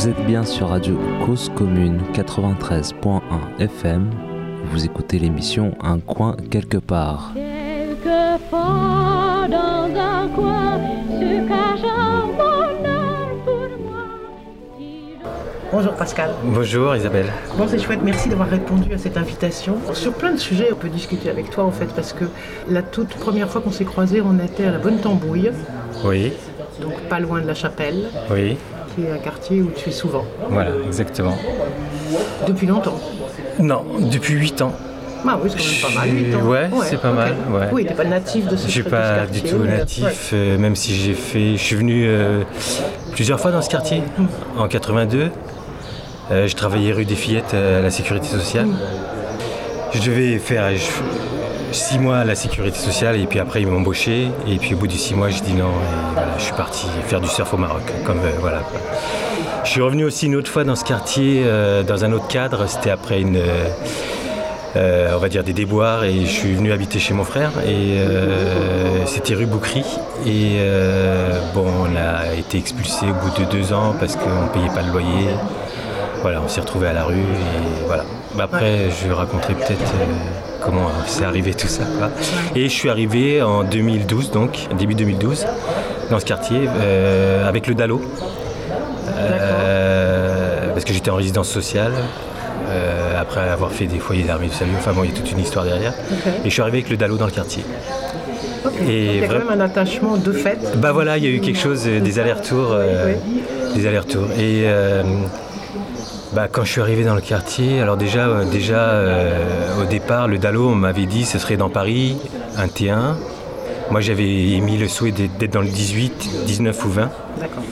Vous êtes bien sur Radio Cause Commune 93.1 FM. Vous écoutez l'émission Un coin quelque part. Quelquefois dans un coin se cache un bonheur pour moi. Bonjour Pascal. Bonjour Isabelle. Bon, c'est chouette, merci d'avoir répondu à cette invitation. Sur plein de sujets, on peut discuter avec toi en fait, parce que la toute première fois qu'on s'est croisés, on était à la Bonne Tambouille, Oui, donc pas loin de la Chapelle, oui, qui est un quartier où tu es souvent, voilà, exactement. depuis longtemps. Non, depuis 8 ans. Ah oui, c'est quand même pas mal, 8 ans. Ouais, c'est pas mal, ouais. Oui, t'es pas natif de ce Je suis de ce pas quartier, du tout mais- natif, ouais. euh, même si j'ai fait. Je suis venu euh, plusieurs fois dans ce quartier, en 82. Euh, je travaillais rue des Fillettes euh, à la sécurité sociale. Je devais faire 6 mois à la sécurité sociale et puis après ils m'ont embauché. Et puis au bout de 6 mois, j'ai dit non et voilà, je suis parti faire du surf au Maroc. Comme, euh, voilà. Je suis revenu aussi une autre fois dans ce quartier, euh, dans un autre cadre. C'était après une. euh, euh, on va dire des déboires et je suis venu habiter chez mon frère et euh, c'était rue Boucry et euh, bon on a été expulsé au bout de deux ans parce qu'on ne payait pas le loyer voilà on s'est retrouvé à la rue et voilà après je raconterai peut-être euh, comment c'est arrivé tout ça quoi. et je suis arrivé en 2012 donc début 2012 dans ce quartier euh, avec le Dalo euh, parce que j'étais en résidence sociale euh, après avoir fait des foyers d'armée du salut. Enfin bon, il y a toute une histoire derrière. Et je suis arrivé avec le Dalo dans le quartier. Et Il y a quand même un attachement de fait. Bah voilà, il y a eu quelque chose, des allers-retours. euh, Des allers-retours. Et euh, bah, quand je suis arrivé dans le quartier, alors déjà, euh, déjà euh, au départ, le Dalo, on m'avait dit ce serait dans Paris, un T1. Moi j'avais émis le souhait d'être dans le 18, 19 ou 20. D'accord.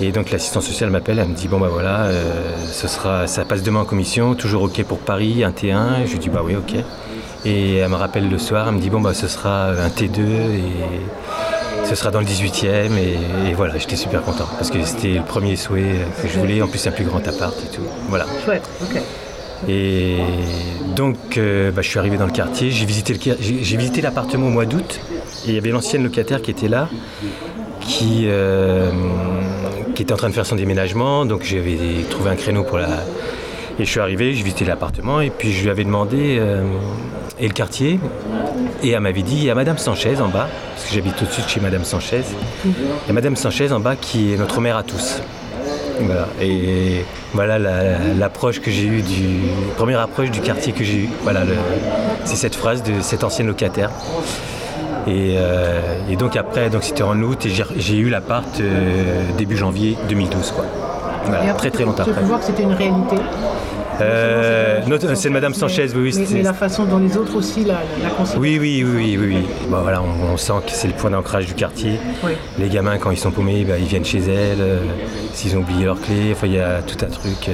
Et donc l'assistante sociale m'appelle, elle me dit bon bah voilà, euh, ce sera, ça passe demain en commission, toujours ok pour Paris, un T1. Je lui dis bah oui ok. Et elle me rappelle le soir, elle me dit bon bah ce sera un T2 et ce sera dans le 18e et, et voilà, j'étais super content parce que c'était le premier souhait que je voulais, en plus un plus grand appart et tout. Voilà. Chouette, ok. Et donc, euh, bah, je suis arrivé dans le quartier, j'ai visité, le j'ai j'ai visité l'appartement au mois d'août, et il y avait l'ancienne locataire qui était là, qui, euh, qui était en train de faire son déménagement, donc j'avais trouvé un créneau pour la... Et je suis arrivé, j'ai visité l'appartement, et puis je lui avais demandé, euh, et le quartier, et elle m'avait dit, il y a Madame Sanchez en bas, parce que j'habite tout de suite chez Madame Sanchez, il y a Madame Sanchez en bas qui est notre mère à tous. Voilà. Et voilà la- l'approche que j'ai eue du première approche du quartier que j'ai eue. Voilà, c'est cette phrase de cette ancienne locataire. Et, euh, et donc après, donc c'était en août et j'ai- eu l'appart euh, début janvier 2012 quoi. Voilà, Et après, très très longtemps après. voir que c'était une réalité? Euh, c'est Madame Sanchez, oui, oui. Mais, la façon dont les autres aussi la, la considèrent. oui, oui, oui, oui, oui. Bon, voilà, on, on sent que c'est le point d'ancrage du quartier. Oui. Les gamins, quand ils sont paumés, bah, ils viennent chez elle. euh, S'ils ont oublié leurs clés, enfin, il y a tout un truc. euh,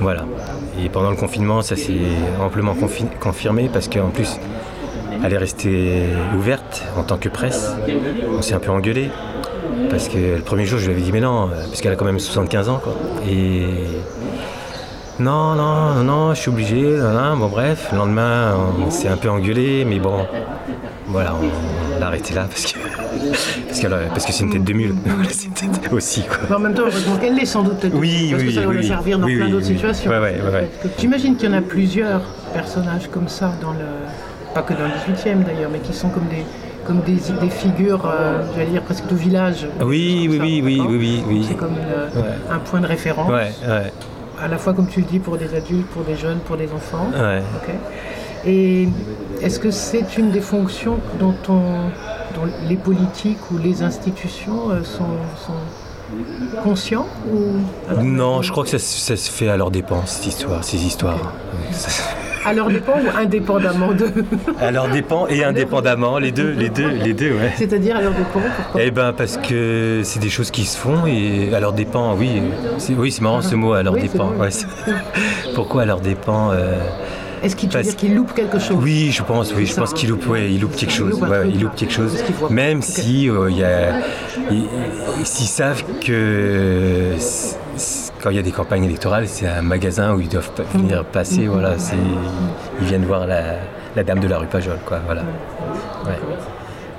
voilà. Et pendant le confinement, ça s'est amplement confi- confirmé parce qu'en plus, elle est restée ouverte en tant que presse. On s'est un peu engueulé. Parce que le premier jour, je lui avais dit, mais non, euh, parce qu'elle a quand même 75 ans, quoi. Et. Non, non, non, non, je suis obligé. Bon, bref, le lendemain, on s'est un peu engueulé, mais bon, voilà, on, on l'a arrêté là parce que parce, a- parce que c'est une tête de mule. C'est une tête aussi, quoi. Mais en même temps, heureusement qu'elle l'est sans doute. tête Oui, parce oui, que ça va oui, servir dans Oui, plein d'autres oui. situations. Ouais, ouais, ouais. J'imagine qu'il y en a plusieurs personnages comme ça dans le. Pas que dans le 18e d'ailleurs, mais qui sont comme des, comme des, des figures, euh, j'allais dire presque de village. Oui, oui, oui, oui, oui, oui, oui. C'est comme Ouais. un point de référence, Ouais, ouais, à la fois comme tu le dis pour des adultes, pour des jeunes, pour des enfants. ouais. Et est-ce que c'est une des fonctions dont, on, dont les politiques ou les institutions euh, sont, sont conscients ou Non, je crois que ça, se- ça se fait à leur dépens, cette histoire, ces histoires. À leur dépens ou indépendamment d'eux À leur dépens et indépendamment, les deux, les deux, les deux, ouais. C'est-à-dire à leur pourquoi Eh ben parce que c'est des choses qui se font et à leur dépens, oui. C'est, oui, c'est marrant ce mot, à leur Oui. Ouais, c'est- Pourquoi à leur dépens euh, Est-ce qu'il parce- dire qu'ils loupent quelque chose Oui, je pense, oui, je pense qu'il loupe, ouais, il loupe quelque chose. loupe Ouais, truc, il loupe quelque chose. Qu'il. Même si euh, il y a, ils- s'ils savent que quand il y a des campagnes électorales, c'est un magasin où ils doivent pas venir Mm. passer. Voilà, c'est, ils viennent voir la, la dame de la rue Pajol, quoi. Voilà. Ouais.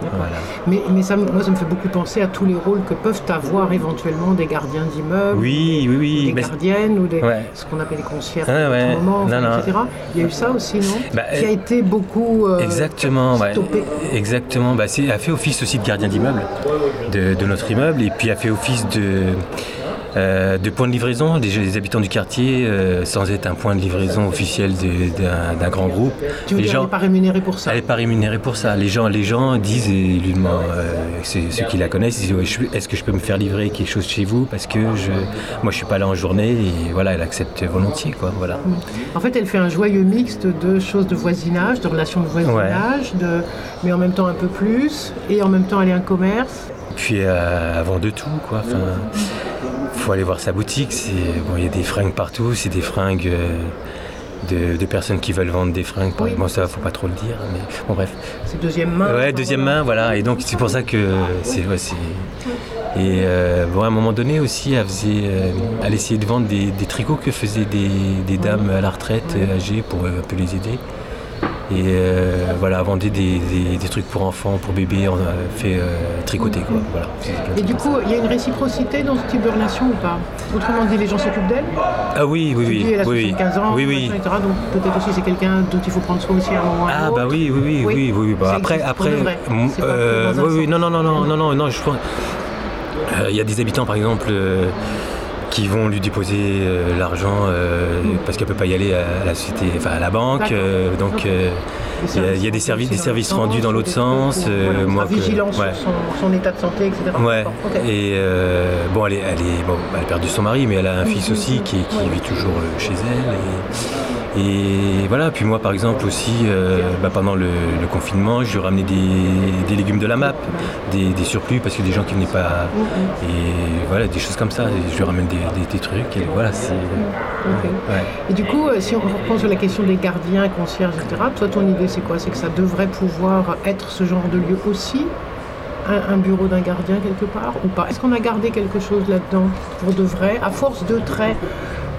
Voilà. Mais, mais ça, me- moi, ça me fait beaucoup penser à tous les rôles que peuvent avoir éventuellement des gardiens d'immeubles, Oui, oui, oui. des mais- gardiennes ou des, Ouais. ce qu'on appelle les concierges Ah ouais. à moment, Non, non. etc. Il y a eu ça aussi, non? Bah, Qui a euh, été beaucoup euh, Exactement, stoppé. Exactement. Bah, c'est, a fait office aussi de gardien d'immeuble de, de notre immeuble et puis a fait office de, euh, de point de livraison des, des habitants du quartier euh, sans être un point de livraison officiel d'un, grand groupe. Tu veux les dire, elle gens, n'est pas rémunérée pour ça elle n'est pas rémunérée pour ça. Les gens, les gens disent, et lui demandent, euh, ceux qui la connaissent, ils disent est-ce que je peux me faire livrer quelque chose chez vous? Parce que je, moi je suis pas là en journée et voilà, elle accepte volontiers. Quoi, voilà. En fait, elle fait un joyeux mixte de choses de voisinage, de relations de voisinage, de... mais en même temps un peu plus, et en même temps elle est un commerce. Puis avant de tout, quoi. Enfin, faut aller voir sa boutique. Bon, il y a des fringues partout. C'est des fringues euh, de, de personnes qui veulent vendre des fringues. Oui. Bon, ça, faut pas trop le dire. Mais bon, bref. C'est deuxième main. Ouais, deuxième main, voilà. Et donc c'est pour ça que c'est, ouais, c'est- Et euh, bon, à un moment donné aussi, elle faisait, euh, elle essayait de vendre des, des tricots que faisaient des, des dames à la retraite âgées pour euh, un peu les aider. Et euh, voilà, vendait des, des- des trucs pour enfants, pour bébés, on a fait euh, tricoter quoi. Voilà. Et du coup, il y a une réciprocité dans ce type de relation ou pas? Autrement dit, les gens s'occupent d'elle? Ah oui, oui, oui, elle a oui, oui. 75 ans, oui, oui. etc. Donc peut-être aussi c'est quelqu'un dont il faut prendre soin aussi à un moment Ah bah oui, oui, oui, Oui. oui, oui. Bah, après, après, euh, oui, oui, non, non, non, non, non, non, non, je pense. Il y a des habitants, par exemple, qui vont lui déposer euh, l'argent euh, parce qu'elle peut pas y aller à la société, enfin à la banque. Euh, donc il y a- il y a des services- des services rendus dans l'autre sens, voilà, moi ouais. sur son, son état de santé, etc. Ouais. Et bon, elle, est, elle, est, bon, elle a perdu son mari, mais elle a un fils aussi qui, qui Ouais. vit toujours chez elle. Et, et voilà. Puis moi, par exemple aussi, euh, bah, pendant le, le confinement, je lui ramenais des, des légumes de la MAP, des, des surplus parce que des gens qui venaient pas. Et voilà, des choses comme ça. Et je lui ramène des, des- trucs. Et voilà, c'est. Ok. Ouais. Et du coup, euh, si on reprend sur la question des gardiens, concierges, etc., toi, ton idée, c'est quoi? C'est que ça devrait pouvoir être ce genre de lieu aussi un, bureau d'un gardien quelque part ou pas? Est-ce qu'on a gardé quelque chose là-dedans pour de vrai À force de traits,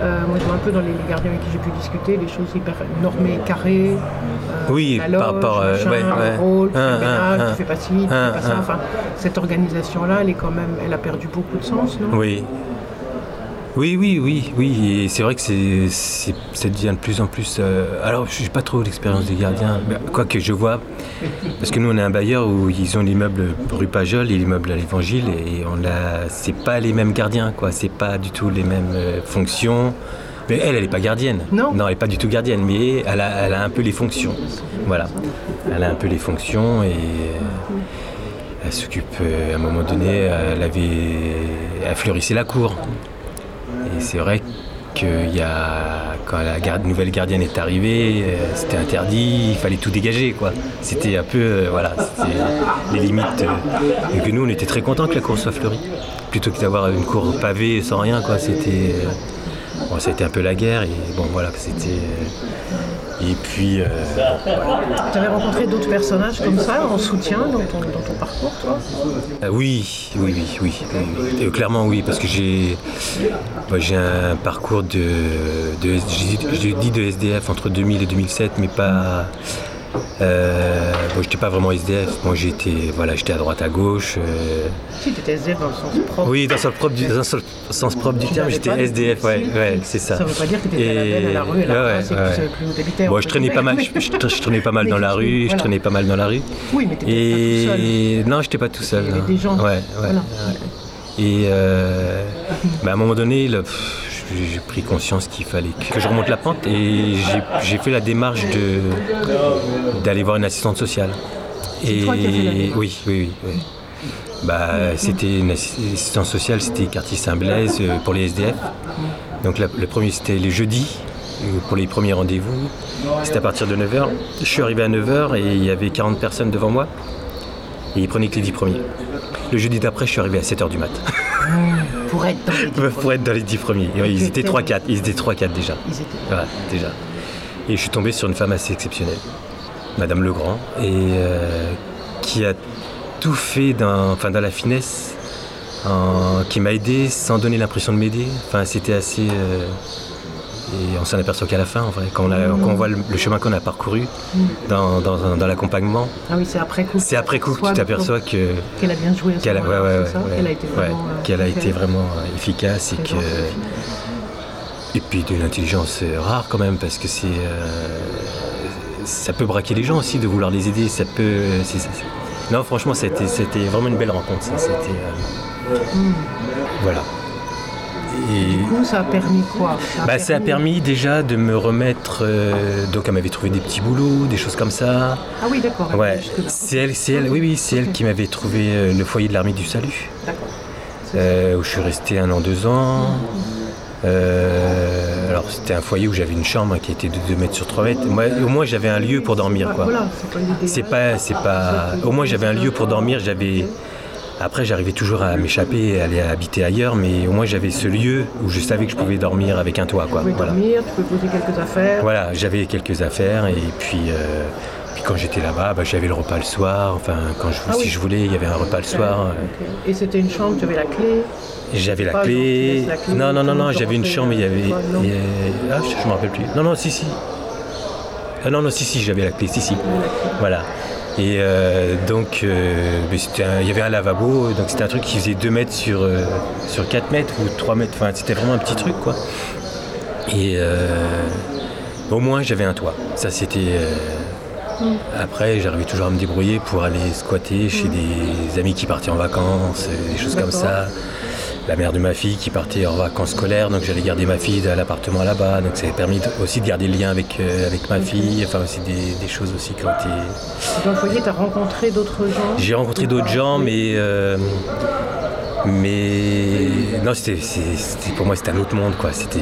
moi je vois un peu dans les, gardiens avec qui j'ai pu discuter, des choses hyper normées, carrées. euh, Oui, la par rapport, euh, machin, ouais, ouais. le rôle, tu fais Un, ménage, un, tu fais pas ci, tu fais pas ça. Enfin, cette organisation-là, elle est quand même, elle a perdu beaucoup de sens, non? Oui. Oui, oui, oui, oui. Et c'est vrai que c'est, c'est- ça devient de plus en plus. euh, alors, je n'ai pas trop l'expérience des gardiens, mais quoique je vois. Parce que nous, on est un bailleur où ils ont l'immeuble rue Pajol et l'immeuble à l'Évangile, et on a, c'est pas les mêmes gardiens, quoi. C'est pas du tout les mêmes euh, fonctions. Mais elle, elle n'est pas gardienne. Non. elle n'est pas du tout gardienne, mais elle a, elle a un peu les fonctions. Voilà. Elle a un peu les fonctions et. euh, elle s'occupe, à un moment donné, elle avait, elle fleurissait la cour. Et c'est vrai qu'il y a, quand la nouvelle gardienne est arrivée, euh, c'était interdit, il fallait tout dégager. C'était un peu, euh, voilà, les limites. euh, et que nous, on était très contents que la cour soit fleurie. Plutôt que d'avoir une cour pavée sans rien, quoi. C'était, un peu la guerre, et bon, voilà, c'était. Et puis, euh, Tu avais rencontré d'autres personnages comme ça en soutien dans ton, dans ton parcours, toi Euh, oui, oui, oui, oui. Euh, clairement oui, parce que j'ai j'ai un parcours de, dit de SDF entre 2000 et 2007, mais pas. Euh, bon, j'étais pas vraiment SDF. Moi, j'étais voilà, j'étais à droite, à gauche. euh, Si, tu étais SDF dans le sens propre. oui, dans le sens propre du, dans le sens- propre du terme, j'étais SDF. Ouais, ouais, c'est ça. Ça veut pas dire que tu étais à la Et- à la rue, à la ouais, place, et que ouais. tu savais plus où t'habitais. Bon, je traînais pas mal. Je, je- je traînais pas mal dans la rue. Je voilà. traînais pas mal dans la rue. Oui, mais tu n'étais pas tout seul. Et non, j'étais pas tout seul. Il y avait non. des gens. Ouais, ouais, Voilà. ouais. Et euh, bah, à un moment donné, là, pff, j'ai pris conscience qu'il fallait que je remonte la pente et j'ai- fait la démarche d'aller voir une assistante sociale. C'est toi qui as fait la démarche oui, oui, oui. oui. Bah, c'était une assi- assistance sociale, c'était quartier Saint-Blaise euh, pour les SDF. Donc la- le premier c'était les jeudis euh, pour les premiers rendez-vous. C'était à partir de 9h. Je suis arrivé à 9h et il y avait 40 personnes devant moi. Et ils prenaient que les 10 premiers. Le jeudi d'après, je suis arrivé à 7h du mat. Pour être dans les pour être dans les 10 premiers. Et Ils étaient 3-4. Ils étaient 3-4 déjà. Ils étaient. Voilà, déjà. Et je suis tombé sur une femme assez exceptionnelle, Madame Legrand, et euh, qui a tout fait dans, enfin, dans la finesse, en- qui m'a aidé sans donner l'impression de m'aider. Enfin, c'était assez. euh, Et on s'en aperçoit qu'à la fin, en vrai, quand on, a- quand on voit le, le chemin qu'on a parcouru dans, dans- dans l'accompagnement. Ah oui, c'est après coup. C'est après coup que tu t'aperçois que Qu'elle a bien joué à ce qu'elle a, ouais, ouais, ouais, été vraiment. euh, qu'elle a ok. été vraiment efficace et que puis d'une intelligence rare quand même parce que c'est euh, ça peut braquer les gens aussi de vouloir les aider ça peut non franchement c'était vraiment une belle rencontre ça c'était euh, voilà et Du coup, ça a permis quoi? Bah, ça a permis déjà de me remettre euh, donc elle m'avait trouvé des petits boulots des choses comme ça Ah oui, d'accord. ouais c'est elle c'est elle oui oui c'est elle qui m'avait trouvé euh, le foyer de l'armée du salut D'accord. euh, où je suis resté un an, deux ans. Euh, alors c'était un foyer où j'avais une chambre qui était de 2 mètres sur 3 mètres. Moi, au moins j'avais un lieu pour dormir. Quoi. Voilà, c'est pas l'idée. C'est pas, c'est pas. Au moins j'avais un lieu pour dormir. J'avais. Après j'arrivais toujours à m'échapper, et aller habiter ailleurs, mais au moins j'avais ce lieu où je savais que je pouvais dormir avec un toit. Tu Quoi. pouvais Voilà. dormir, tu peux poser quelques affaires. Voilà, j'avais quelques affaires et puis, euh, puis quand j'étais là-bas, bah, j'avais le repas le soir. Enfin, quand je, Ah si oui. je voulais, il y avait un repas le soir. Et c'était une chambre, tu avais la clé? J'avais la tu clé. laisses la clé, Non, non, non, non, tu j'avais une chambre, il y euh, avait. non Ah, je, je me rappelle plus. Non, non, si, si. Ah, non, non, si, si, j'avais la clé, si, si. Voilà. Et euh, donc, euh, il y avait un lavabo, donc c'était un truc qui faisait 2 mètres sur, euh, sur 4 mètres ou 3 mètres, enfin, c'était vraiment un petit truc, quoi. Et au moins, j'avais un toit. Ça, c'était. Après, j'arrivais toujours à me débrouiller pour aller squatter chez des amis qui partaient en vacances, des choses comme ça. La mère de ma fille qui partait en vacances scolaires, donc j'allais garder ma fille à l'appartement là-bas. Donc ça a permis de- aussi de garder le lien avec, euh, avec ma fille, enfin aussi des, des choses aussi qui ont été. Dans le foyer, tu as rencontré d'autres gens J'ai rencontré d'autres gens, mais. euh, mais non, c'était, pour moi c'était un autre monde, quoi. C'était,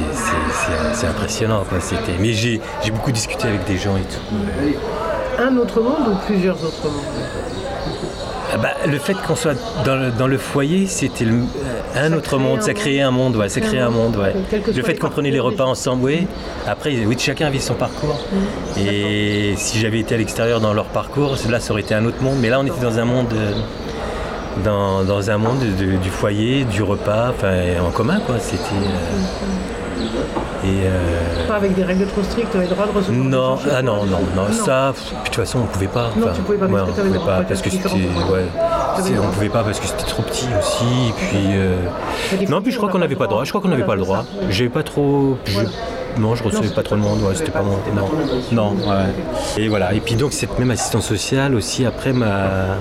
c'est, impressionnant, quoi. C'était, mais j'ai, j'ai beaucoup discuté avec des gens et tout. Un autre monde ou plusieurs autres mondes? Ah bah, le fait qu'on soit dans le, dans le foyer, c'était le- un Ça autre crée monde, ça créait un monde, ouais, ça créait un monde, ouais. Le fait qu'on prenait les repas ensemble, oui. Après, oui, chacun vit son parcours. Et si j'avais été à l'extérieur dans leur parcours, là, ça aurait été un autre monde. Mais là, on était dans un monde, euh, dans, dans un monde de- du foyer, du repas, enfin, en commun, quoi. C'était. euh, et euh, Pas avec des règles trop strictes, tu avais le droit de recevoir non, ah non, non, non, ça, de toute façon, on pouvait pas. Non, tu pouvais pas, parce que pouvait pas parce que c'était, ouais, on pouvait pas parce que c'était trop petit aussi. Et puis, euh, non, puis je crois on qu'on n'a n'avait pas le droit. Je crois qu'on n'avait pas le droit. J'avais pas trop. Non, je recevais Non, pas trop le monde. Ouais, c'était pas pas- moi. Non, non, ouais. Et voilà. Et puis donc cette même assistante sociale aussi après m'a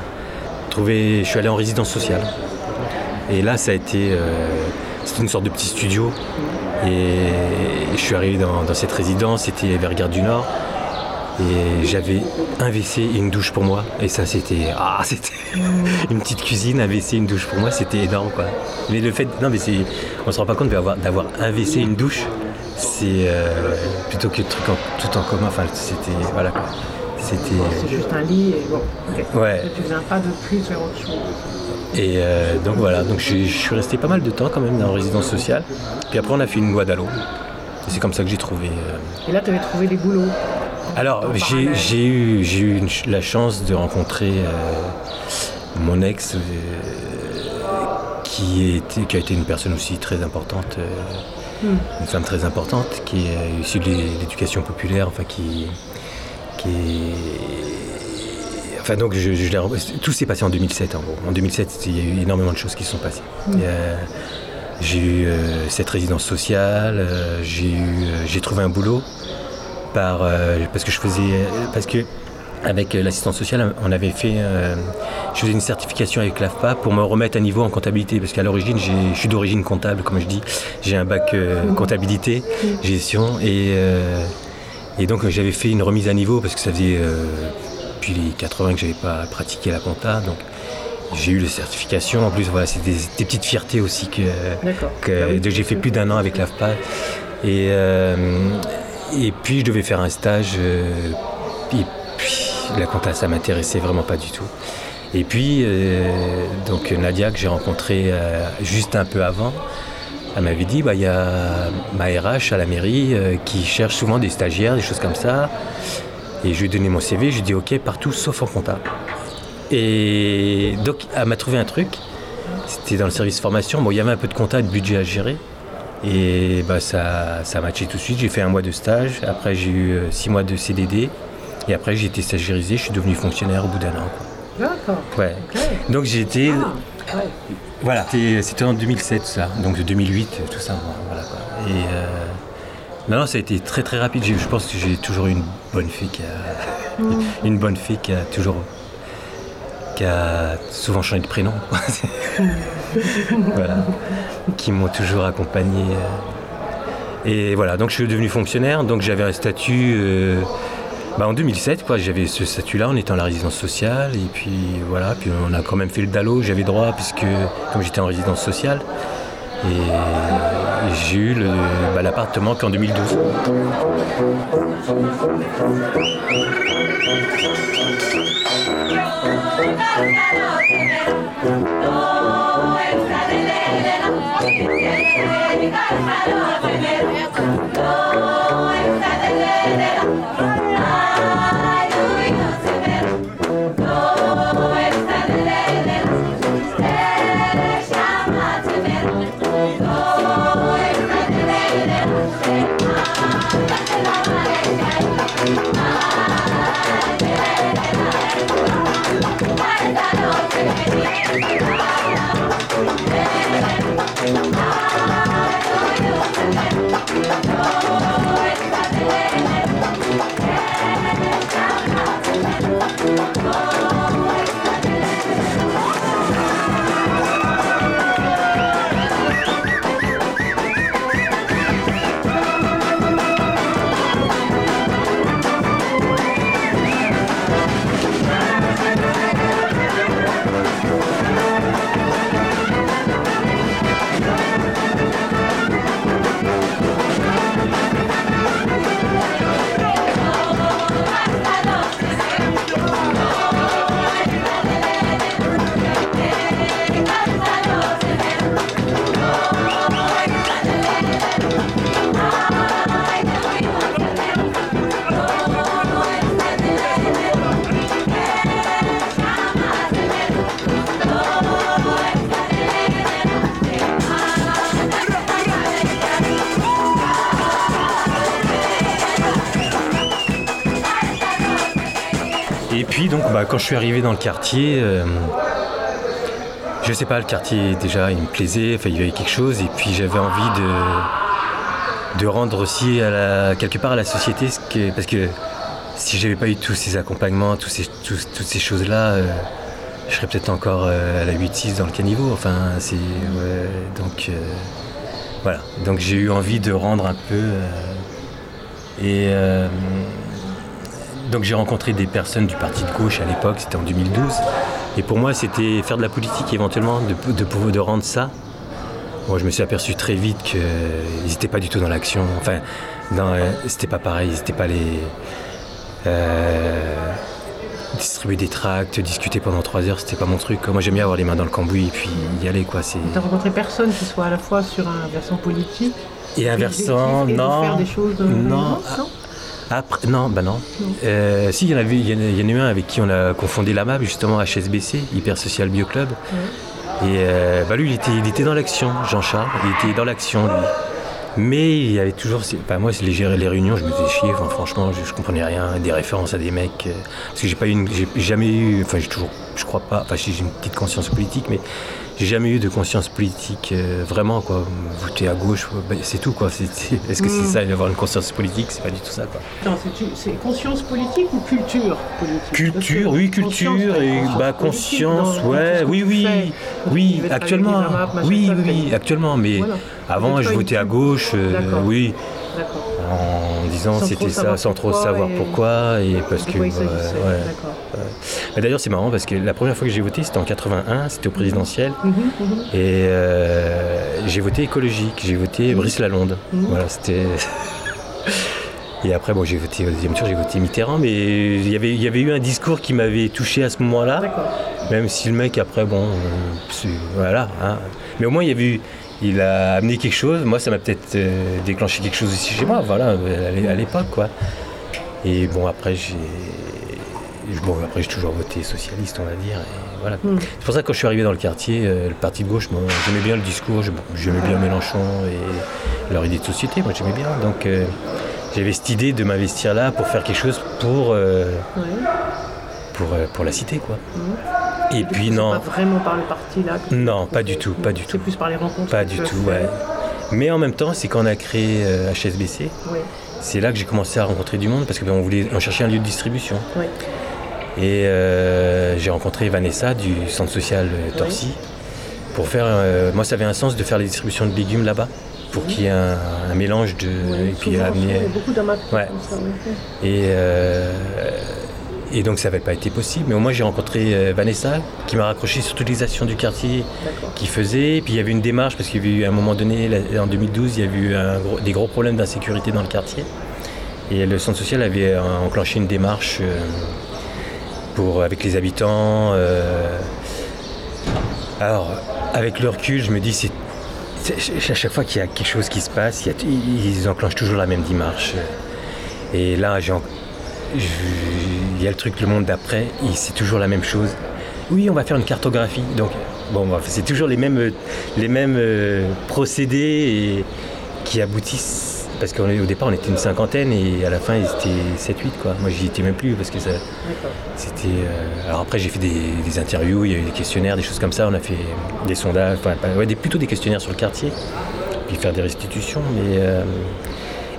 trouvé. Je suis allé en résidence sociale. Et là, ça a été. euh, C'était une sorte de petit studio. Et je suis arrivé dans, cette résidence, c'était vers Gare du Nord. Et j'avais un WC et une douche pour moi. Et ça, c'était. Ah, c'était. une petite cuisine, un WC, une douche pour moi, c'était énorme, quoi. Mais le fait. Non, mais c'est. On se rend pas compte d'avoir, un WC et une douche, c'est. euh, plutôt que le truc tout en commun. Enfin, c'était. Voilà, quoi. C'était. C'est juste un lit et bon. Ouais. Tu faisais un pas de plus vers autre chose. Et euh, donc voilà, donc je, je suis resté pas mal de temps quand même dans la résidence sociale. Puis après, on a fait une loi d'allô. Et c'est comme ça que j'ai trouvé. euh, Et là, tu avais trouvé des boulots. Alors, En j'ai eu, j'ai eu une la chance de rencontrer euh, mon ex, qui, était, qui a été une personne aussi très importante, Hmm. une femme très importante, qui est issue de l'é- l'éducation populaire, enfin qui, qui est- Enfin donc, je, je tout s'est passé en 2007 en gros. En 2007, il y a eu énormément de choses qui se sont passées. Euh, j'ai eu euh, cette résidence sociale, euh, j'ai eu, euh, j'ai trouvé un boulot par, parce que je faisais, parce que avec l'assistance sociale, on avait fait, euh, je faisais une certification avec l'AFPA pour me remettre à niveau en comptabilité, parce qu'à l'origine, je suis d'origine comptable, comme je dis, j'ai un bac euh, comptabilité, gestion, et, euh, et donc euh, j'avais fait une remise à niveau parce que ça faisait euh, depuis les 80 que j'avais pas pratiqué la compta, donc j'ai eu les certifications. En plus, voilà, c'est des, des petites fiertés aussi que, que Ah de- j'ai fait plus d'un an avec l'AFPA. Et, euh, et puis je devais faire un stage. euh, et puis la compta, ça m'intéressait vraiment pas du tout. Et puis, euh, donc Nadia, que j'ai rencontrée juste un peu avant, elle m'avait dit bah, il y a ma RH à la mairie euh, qui cherche souvent des stagiaires, des choses comme ça. Et je lui ai donné mon CV, je lui ai dit ok, partout sauf en compta. Et donc, elle m'a trouvé un truc. C'était dans le service formation. Bon, il y avait un peu de compta et de budget à gérer. Et bah, ça, ça a matché tout de suite. J'ai fait un mois de stage. Après, j'ai eu euh, six mois de CDD. Et après, j'ai été stagiairisé. Je suis devenu fonctionnaire au bout d'un an. D'accord. Ouais. Donc j'ai été. Ah, ouais. Voilà. C'était en 2007, ça. Donc 2008, tout ça. Voilà, quoi. Et euh, non, non, ça a été très très rapide. J'ai- Je pense que j'ai toujours eu une bonne fille qui a. une bonne fille qui a toujours. qui a souvent changé de prénom. voilà. Qui m'ont toujours accompagné. euh. Et voilà, donc je suis devenu fonctionnaire. Donc j'avais un statut. euh, bah, en 2007, quoi, j'avais ce statut-là en étant à la résidence sociale. Et puis voilà, puis on a quand même fait le DALO, j'avais droit, puisque comme j'étais en résidence sociale. Et, j'ai eu bah, l'appartement qu'en 2012. Et quand je suis arrivé dans le quartier, euh, je sais pas, le quartier déjà il me plaisait, enfin il y avait quelque chose, et puis j'avais envie de, de rendre aussi à la- quelque part à la société parce que si j'avais pas eu tous ces accompagnements, ces, toutes ces choses-là, euh, je serais peut-être encore euh, à la 8-6 dans le caniveau. Enfin, c'est. donc. voilà. Donc j'ai eu envie de rendre un peu. et. Donc j'ai rencontré des personnes du parti de gauche à l'époque, c'était en 2012. Et pour moi, c'était faire de la politique éventuellement, de, de, rendre ça. Moi, je me suis aperçu très vite qu'ils n'étaient pas du tout dans l'action. Enfin, euh, c'était pas pareil, c'était pas les. euh, distribuer des tracts, discuter pendant trois heures, c'était pas mon truc. Moi, j'aime bien avoir les mains dans le cambouis et puis y aller, quoi. C'est... T'as rencontré personne qui soit à la fois sur un versant politique Et inversant, et de non. faire des choses non. non? Après, non, bah non. Euh, si, il y en avait, il y en a, il y en a eu un avec qui on a confondé la MAP, justement, HSBC, Hyper Social Bio Club. Et euh, bah lui, il était, il était dans l'action, Jean-Charles, il était dans l'action, lui. Mais il y avait toujours. Bah, moi, les, les réunions, je me faisais chier, enfin, franchement, je, je comprenais rien, des références à des mecs. euh, parce que j'ai pas eu une. J'ai jamais eu. Enfin, j'ai toujours. Je crois pas. Enfin, j'ai une petite conscience politique, mais j'ai jamais eu de conscience politique euh, vraiment, quoi. Voter à gauche, bah, c'est tout, quoi. Est-ce que c'est Mm. ça, d'avoir une conscience politique? C'est pas du tout ça, quoi. Non, c'est- conscience politique ou culture politique? Culture, oui, conscience, culture et bah politique, conscience, dans- dans ouais, oui, oui, oui, actuellement, oui, oui, actuellement, mais Voilà. avant je votais à gauche, euh, oui. En disant c'était ça, sans trop savoir pourquoi et parce que. Mais D'ailleurs c'est marrant parce que la première fois que j'ai voté c'était en 81, c'était au présidentiel Mhm, mhm. et euh, j'ai voté écologique, j'ai voté Brice Lalonde, Mhm. voilà c'était. Et après, bon, j'ai voté au deuxième tour, j'ai voté Mitterrand, mais il y avait, il y avait eu un discours qui m'avait touché à ce moment-là. Même si le mec, après, bon, euh, voilà. hein. Mais au moins, il y avait eu- il a amené quelque chose. Moi, ça m'a peut-être euh, déclenché quelque chose aussi chez moi, voilà, à l'é- à l'époque, quoi. Et bon, après, j'ai. bon, après, j'ai toujours voté socialiste, on va dire. Et voilà. Hmm. C'est pour ça que quand je suis arrivé dans le quartier, euh, le parti de gauche, j'aimais bien le discours, j'aimais- bien Mélenchon et leur idée de société, moi j'aimais bien. Donc euh, j'avais cette idée de m'investir là pour faire quelque chose pour, Ouais. pour, pour la cité, quoi. Et puis c'est non, Pas vraiment par le parti là. non, pas du tout, pas du C'est tout. plus par les rencontres. Pas du tout, ouais. Mais en même temps, c'est quand on a créé euh, HSBC, Ouais. c'est là que j'ai commencé à rencontrer du monde parce que ben, voulait, on cherchait un lieu de distribution. Et euh, j'ai rencontré Vanessa du centre social euh, Torcy pour faire. euh, moi, ça avait un sens de faire les distributions de légumes là-bas pour qu'il y ait un, un mélange de. Et puis amener. souvent, il y a beaucoup d'amateurs Ouais. ça. Et, euh, et donc ça n'avait pas été possible. Mais au moins j'ai rencontré euh, Vanessa qui m'a raccroché sur toutes les actions du quartier qu'il faisait. Puis il y avait une démarche parce qu'il y avait eu à un moment donné, en 2012, il y avait eu un gros- des gros problèmes d'insécurité dans le quartier. Et le centre social avait euh, enclenché une démarche euh, pour, avec les habitants. alors avec le recul, je me dis c'est à chaque fois qu'il y a quelque chose qui se passe, a- ils enclenchent toujours la même démarche. Et là, j'ai il y a le truc Le Monde d'après, et c'est toujours la même chose. Oui, on va faire une cartographie. Donc, bon, c'est toujours les mêmes, les mêmes euh, procédés et qui aboutissent. Parce qu'au départ, on était une cinquantaine et à la fin, ils étaient 7-8. Quoi. Moi, j'y étais même plus parce que ça, c'était. euh, Alors après, j'ai fait des, des interviews, il y a eu des questionnaires, des choses comme ça. On a fait des sondages, enfin, ouais, des- plutôt des questionnaires sur le quartier, puis faire des restitutions. Mais euh,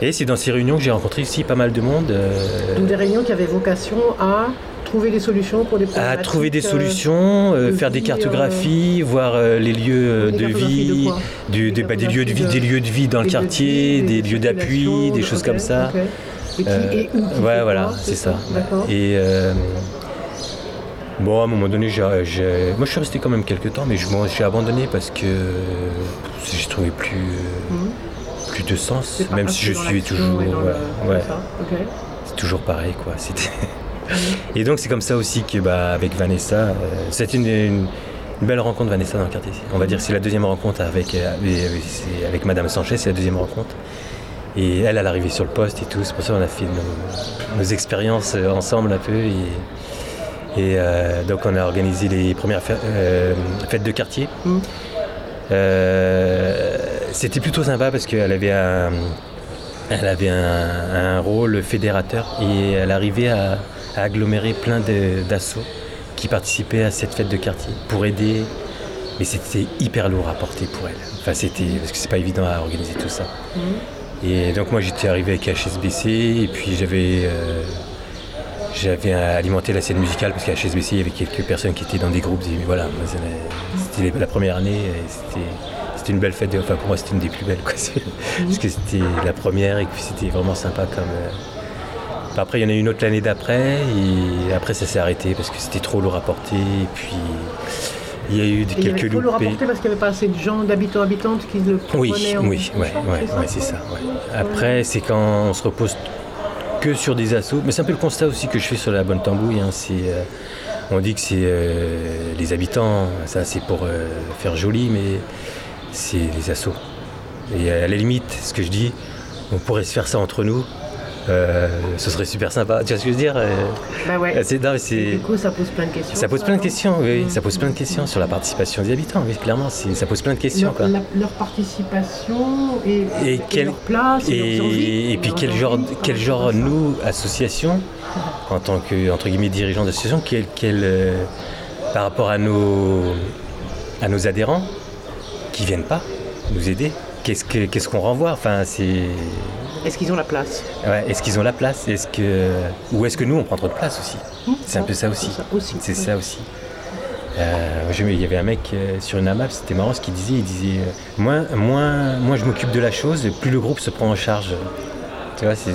et c'est dans ces réunions que j'ai rencontré aussi pas mal de monde. euh, Donc des réunions qui avaient vocation à trouver des solutions pour des à trouver des euh, solutions, euh, de faire des cartographies, voir euh, les lieux de vie, quoi du- Des des, bah, des lieux de vie, des de- lieux de vie dans le quartier, des lieux d'appui, des choses comme ça. Et qui, et où qui ouais, voilà, c'est ça. Et bon, à un moment donné, moi je suis resté quand même quelques temps, mais je, bon, j'ai abandonné parce que j'ai trouvé plus, Mhm. Plus de sens, même si je suis toujours, le- ouais, c'est toujours pareil quoi. C'était- Et donc c'est comme ça aussi que bah, avec Vanessa, euh, c'est une, une- une belle rencontre Vanessa dans le quartier. On va dire c'est la deuxième rencontre avec, euh, avec, Madame Sanchez, c'est la deuxième rencontre. Et elle, elle arrivée sur le poste et tout. C'est pour ça qu'on a fait nos, nos expériences euh, ensemble un peu. Et, et, euh, donc on a organisé les premières fê- euh, fêtes de quartier. Mhm. C'était plutôt sympa parce qu'elle avait un, elle avait un, un rôle fédérateur et elle arrivait à, à agglomérer plein d'assauts qui participaient à cette fête de quartier pour aider. Mais c'était hyper lourd à porter pour elle. Enfin, c'était parce que c'est pas évident à organiser tout ça. Mhm. Et donc moi j'étais arrivé avec HSBC et puis j'avais euh, j'avais alimenté la scène musicale parce qu'à HSBC il y avait quelques personnes qui étaient dans des groupes. Et voilà, c'était la première année, et c'était c'était une belle fête. Enfin pour moi c'était une des plus belles quoi. Parce que c'était la première et puis c'était vraiment sympa comme. euh, Après il y en a eu une autre l'année d'après et après ça s'est arrêté parce que c'était trop lourd à porter et puis il y a eu des, quelques trop le loupés. rapporter parce qu'il n'y avait pas assez de gens, d'habitants, habitantes qui le Oui, en oui, ouais, ouais, ouais, c'est ça. Après, c'est quand on se repose que sur des assauts. Mais c'est un peu le constat aussi que je fais sur la bonne tambouille. hein, euh, on dit que c'est euh, les habitants, ça c'est pour euh, faire joli, mais c'est les assauts. Et à la limite, ce que je dis, on pourrait se faire ça entre nous. euh, ce serait super sympa. Tu vois ce que je veux dire euh, Bah ouais. non, Du coup, ça pose plein de questions. ça pose plein de questions, oui, Mm. ça pose plein de questions sur la participation des habitants, oui, clairement, ça pose plein de questions. Leur, quoi. la- leur participation et, Et quel- leur place et, puis quel genre, quel genre nous, association, en tant que entre guillemets dirigeants d'association, quel, quel, euh, par rapport à nos, à nos adhérents qui viennent pas nous aider, qu'est-ce que qu'est-ce qu'on renvoie? Enfin, c'est Est-ce qu'ils ont la place? Ouais, est-ce qu'ils ont la place? Est-ce que ou est-ce que nous on prend trop de place aussi? C'est un peu ça aussi. C'est ça aussi. C'est ça aussi. Euh, il y avait un mec euh, sur une AMAP, c'était marrant ce qu'il disait. Il disait euh, moins, moins, moins je m'occupe de la chose, plus le groupe se prend en charge. Tu vois, c'est.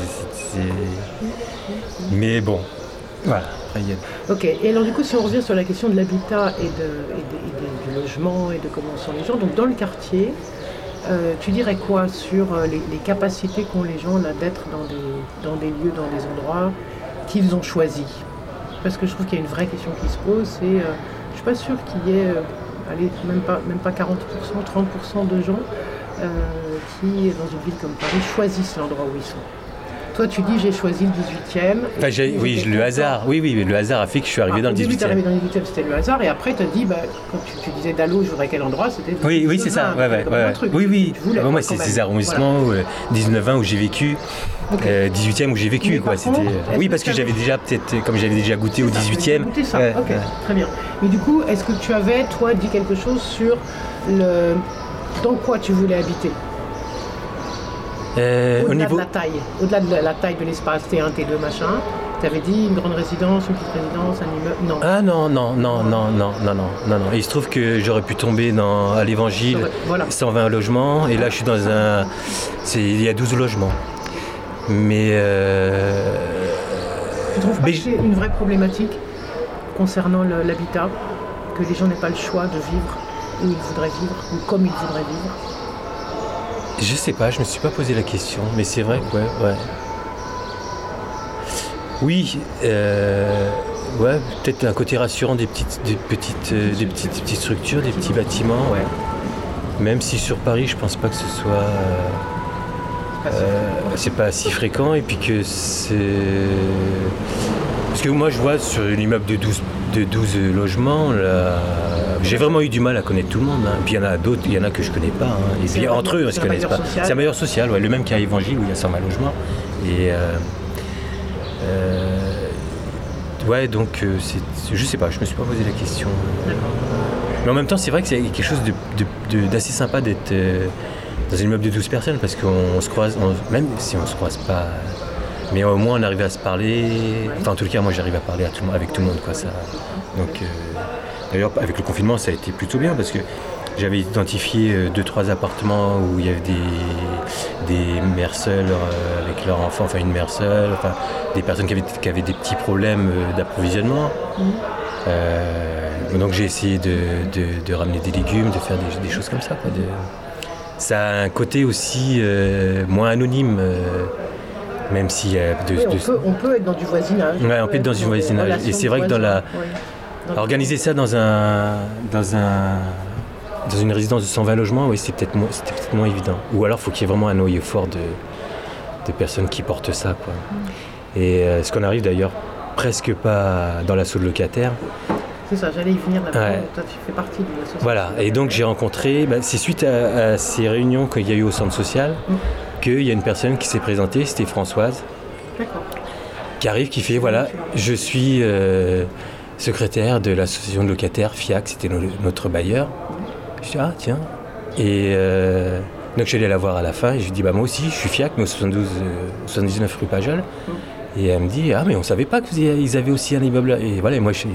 Mais bon, voilà. Ok, et alors du coup, si on revient sur la question de l'habitat et, de, et, de- et de- du logement et de comment sont les gens, donc dans le quartier, euh, tu dirais quoi sur euh, les, capacités qu'ont les gens d'être dans des, dans des lieux, dans des endroits qu'ils ont choisis? Parce que je trouve qu'il y a une vraie question qui se pose, c'est, euh, je suis pas sûre qu'il y ait, euh, allez, même pas, même pas 40%, 30% de gens qui, dans une ville comme Paris, choisissent l'endroit où ils sont. Toi, tu dis j'ai choisi le 18e. Enfin, j'ai- oui, le hasard. Oui, oui, le hasard a fait que je suis arrivé Ah, dans le début, t'es 18e. arrivé dans le 18e, c'était le hasard, et après, tu as dit, bah, quand tu, tu disais Dallo, je voudrais quel endroit, c'était. Oui, oui, c'est ça. 19-20, Ouais, truc. Oui, oui. Voulais, Ah, moi, quoi, c'est ces arrondissements euh, 19-20 où j'ai vécu, Ok. euh, 18e où j'ai vécu, quoi. contre, Oui, parce que j'avais déjà peut-être, comme j'avais déjà goûté au C'est ça, 18e. goûté ça. Ok, très bien. Mais du coup, est-ce que tu avais, toi, dit quelque chose sur le. Dans quoi tu voulais habiter? Euh, au Au-delà niveau. de la taille, au-delà de la, taille de l'espace T1, T2, machin. Tu avais dit une grande résidence, une petite résidence, un immeuble. Non. Ah non, non, non, non, non, non, non, non, non. Il se trouve que j'aurais pu tomber dans, à l'évangile Voilà. 120 logements et là je suis dans un. Il y a 12 logements. Mais. euh, Tu trouves pas Mais que c'est une vraie problématique concernant l'habitat Que les gens n'aient pas le choix de vivre où ils voudraient vivre ou comme ils voudraient vivre? Je sais pas, je me suis pas posé la question, mais c'est vrai que ouais. Oui, euh, ouais, peut-être un côté rassurant des petites, des petites, euh, des petites, petites structures, des petits bâtiments. Même si sur Paris, je pense pas que ce soit, euh, euh, c'est pas si fréquent, et puis que c'est, parce que moi je vois sur un immeuble de 12, de 12 logements, là, j'ai vraiment eu du mal à connaître tout le monde. hein. Puis il y en a d'autres, il y en a que je connais pas. hein. Et puis entre eux, ils se connaissent pas. C'est un bailleur social, ouais, le même qu'à Évangile où il y a 120 logements. Et euh, euh, ouais, donc euh, c'est, je sais pas, je me suis pas posé la question. Mais en même temps, c'est vrai que c'est quelque chose de, de- de- d'assez sympa d'être euh, dans un immeuble de 12 personnes parce qu'on se croise, on- même si on se croise pas, mais au moins on arrive à se parler. Enfin, en tout cas, moi j'arrive à parler à tout le monde- avec tout le monde. Quoi, ça. Donc, euh, d'ailleurs, avec le confinement, ça a été plutôt bien parce que j'avais identifié euh, deux, trois appartements où il y avait des, des mères seules euh, avec leurs enfants, enfin une mère seule, enfin des personnes qui avaient, qui avaient des petits problèmes euh, d'approvisionnement. Euh, donc j'ai essayé de, de- de ramener des légumes, de faire des, des choses comme ça. quoi, de- Ça a un côté aussi euh, moins anonyme, euh, même s'il y a de, Oui, on, de- peut, on peut être dans du voisinage. Ouais, on peut être dans du voisinage. Et c'est vrai que dans la- ouais. Organiser ça dans un dans un dans une résidence de 120 logements, oui, c'est peut-être moins, c'était peut-être moins évident. Ou alors, faut qu'il y ait vraiment un noyau fort de, de personnes qui portent ça, quoi. Et euh, ce qu'on arrive d'ailleurs presque pas dans l'assaut de locataires. C'est ça, j'allais y venir là Ouais. Toi, tu fais partie de l'association. Voilà. Et donc j'ai rencontré, bah, c'est suite à, à ces réunions qu'il y a eu au centre social, qu'il y a une personne qui s'est présentée, c'était Françoise, D'accord. qui arrive, qui fait voilà, je suis euh, secrétaire de l'association de locataires FIAC, c'était no- notre bailleur. Je dis ah tiens. Et euh, donc je suis allé la voir à la fin et je lui dis bah moi aussi je suis FIAC mais au 72, euh, 79 rue Pajol. Et elle me dit ah mais on savait pas qu'ils avaient aussi un immeuble. Et voilà et moi je suis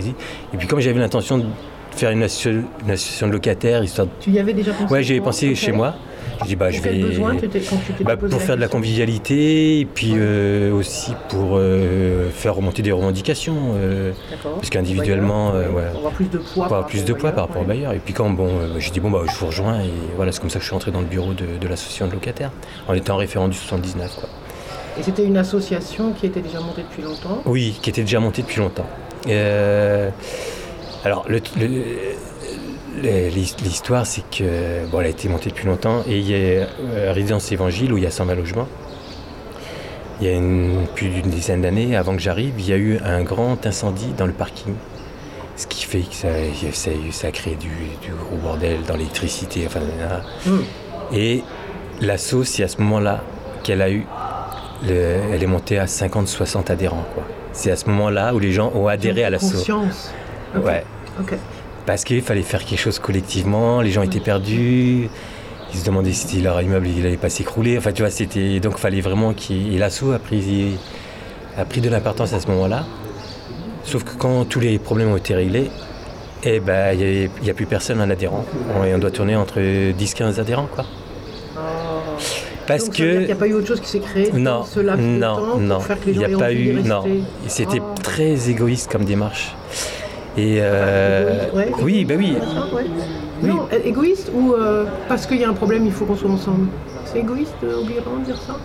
et puis comme j'avais l'intention de faire une, asso- une association de locataires histoire de... Tu y avais déjà pensé ouais j'y avais toi pensé chez moi. Je dis bah je vais besoin quand tu bah, pour la faire de la convivialité et puis euh, aussi pour euh, faire remonter des revendications. euh, D'accord. parce qu'individuellement, euh, ouais. Pour avoir plus de poids. avoir plus de poids par rapport au bailleur. Et puis quand bon, euh, j'ai dit bon bah je vous rejoins et voilà c'est comme ça que je suis entré dans le bureau de, de l'association de locataires en étant référent du 79 quoi. Et c'était une association qui était déjà montée depuis longtemps? Oui, qui était déjà monté depuis longtemps. Alors le- le- l'histoire c'est que bon elle a été montée depuis longtemps et il y a euh, Résidence Évangile où il y a 120 logements. Il y a une- plus d'une dizaine d'années avant que j'arrive, il y a eu un grand incendie dans le parking. Ce qui fait que ça, ça, ça a créé du, du gros bordel dans l'électricité. Enfin. Hmm. Et la sauce, c'est à ce moment-là qu'elle a eu. le- elle est montée à 50-60 adhérents. quoi. C'est à ce moment-là où les gens ont adhéré à la sauce. Conscience. Ouais. Parce qu'il fallait faire quelque chose collectivement, les gens étaient perdus, ils se demandaient si leur immeuble il allait pas s'écrouler. Enfin, tu vois, c'était. Donc, il fallait vraiment qu'il. Et l'assaut a pris, a pris de l'importance à ce moment-là. Sauf que quand tous les problèmes ont été réglés, eh ben, il n'y a, plus personne en adhérent. On, et on doit tourner entre 10-15 adhérents, quoi. Parce Donc, que. qu'il n'y a pas eu autre chose qui s'est créé Non, dans ce laps de non, temps non, pour faire que les il gens n'y a pas eu, non, c'était Ah. très égoïste comme démarche. Et euh, Ouais, oui, bah oui, c'est ça, ouais. Oui. Non, égoïste ou euh, parce qu'il y a un problème, il faut qu'on soit ensemble C'est égoïste, euh, Obligeant de dire ça?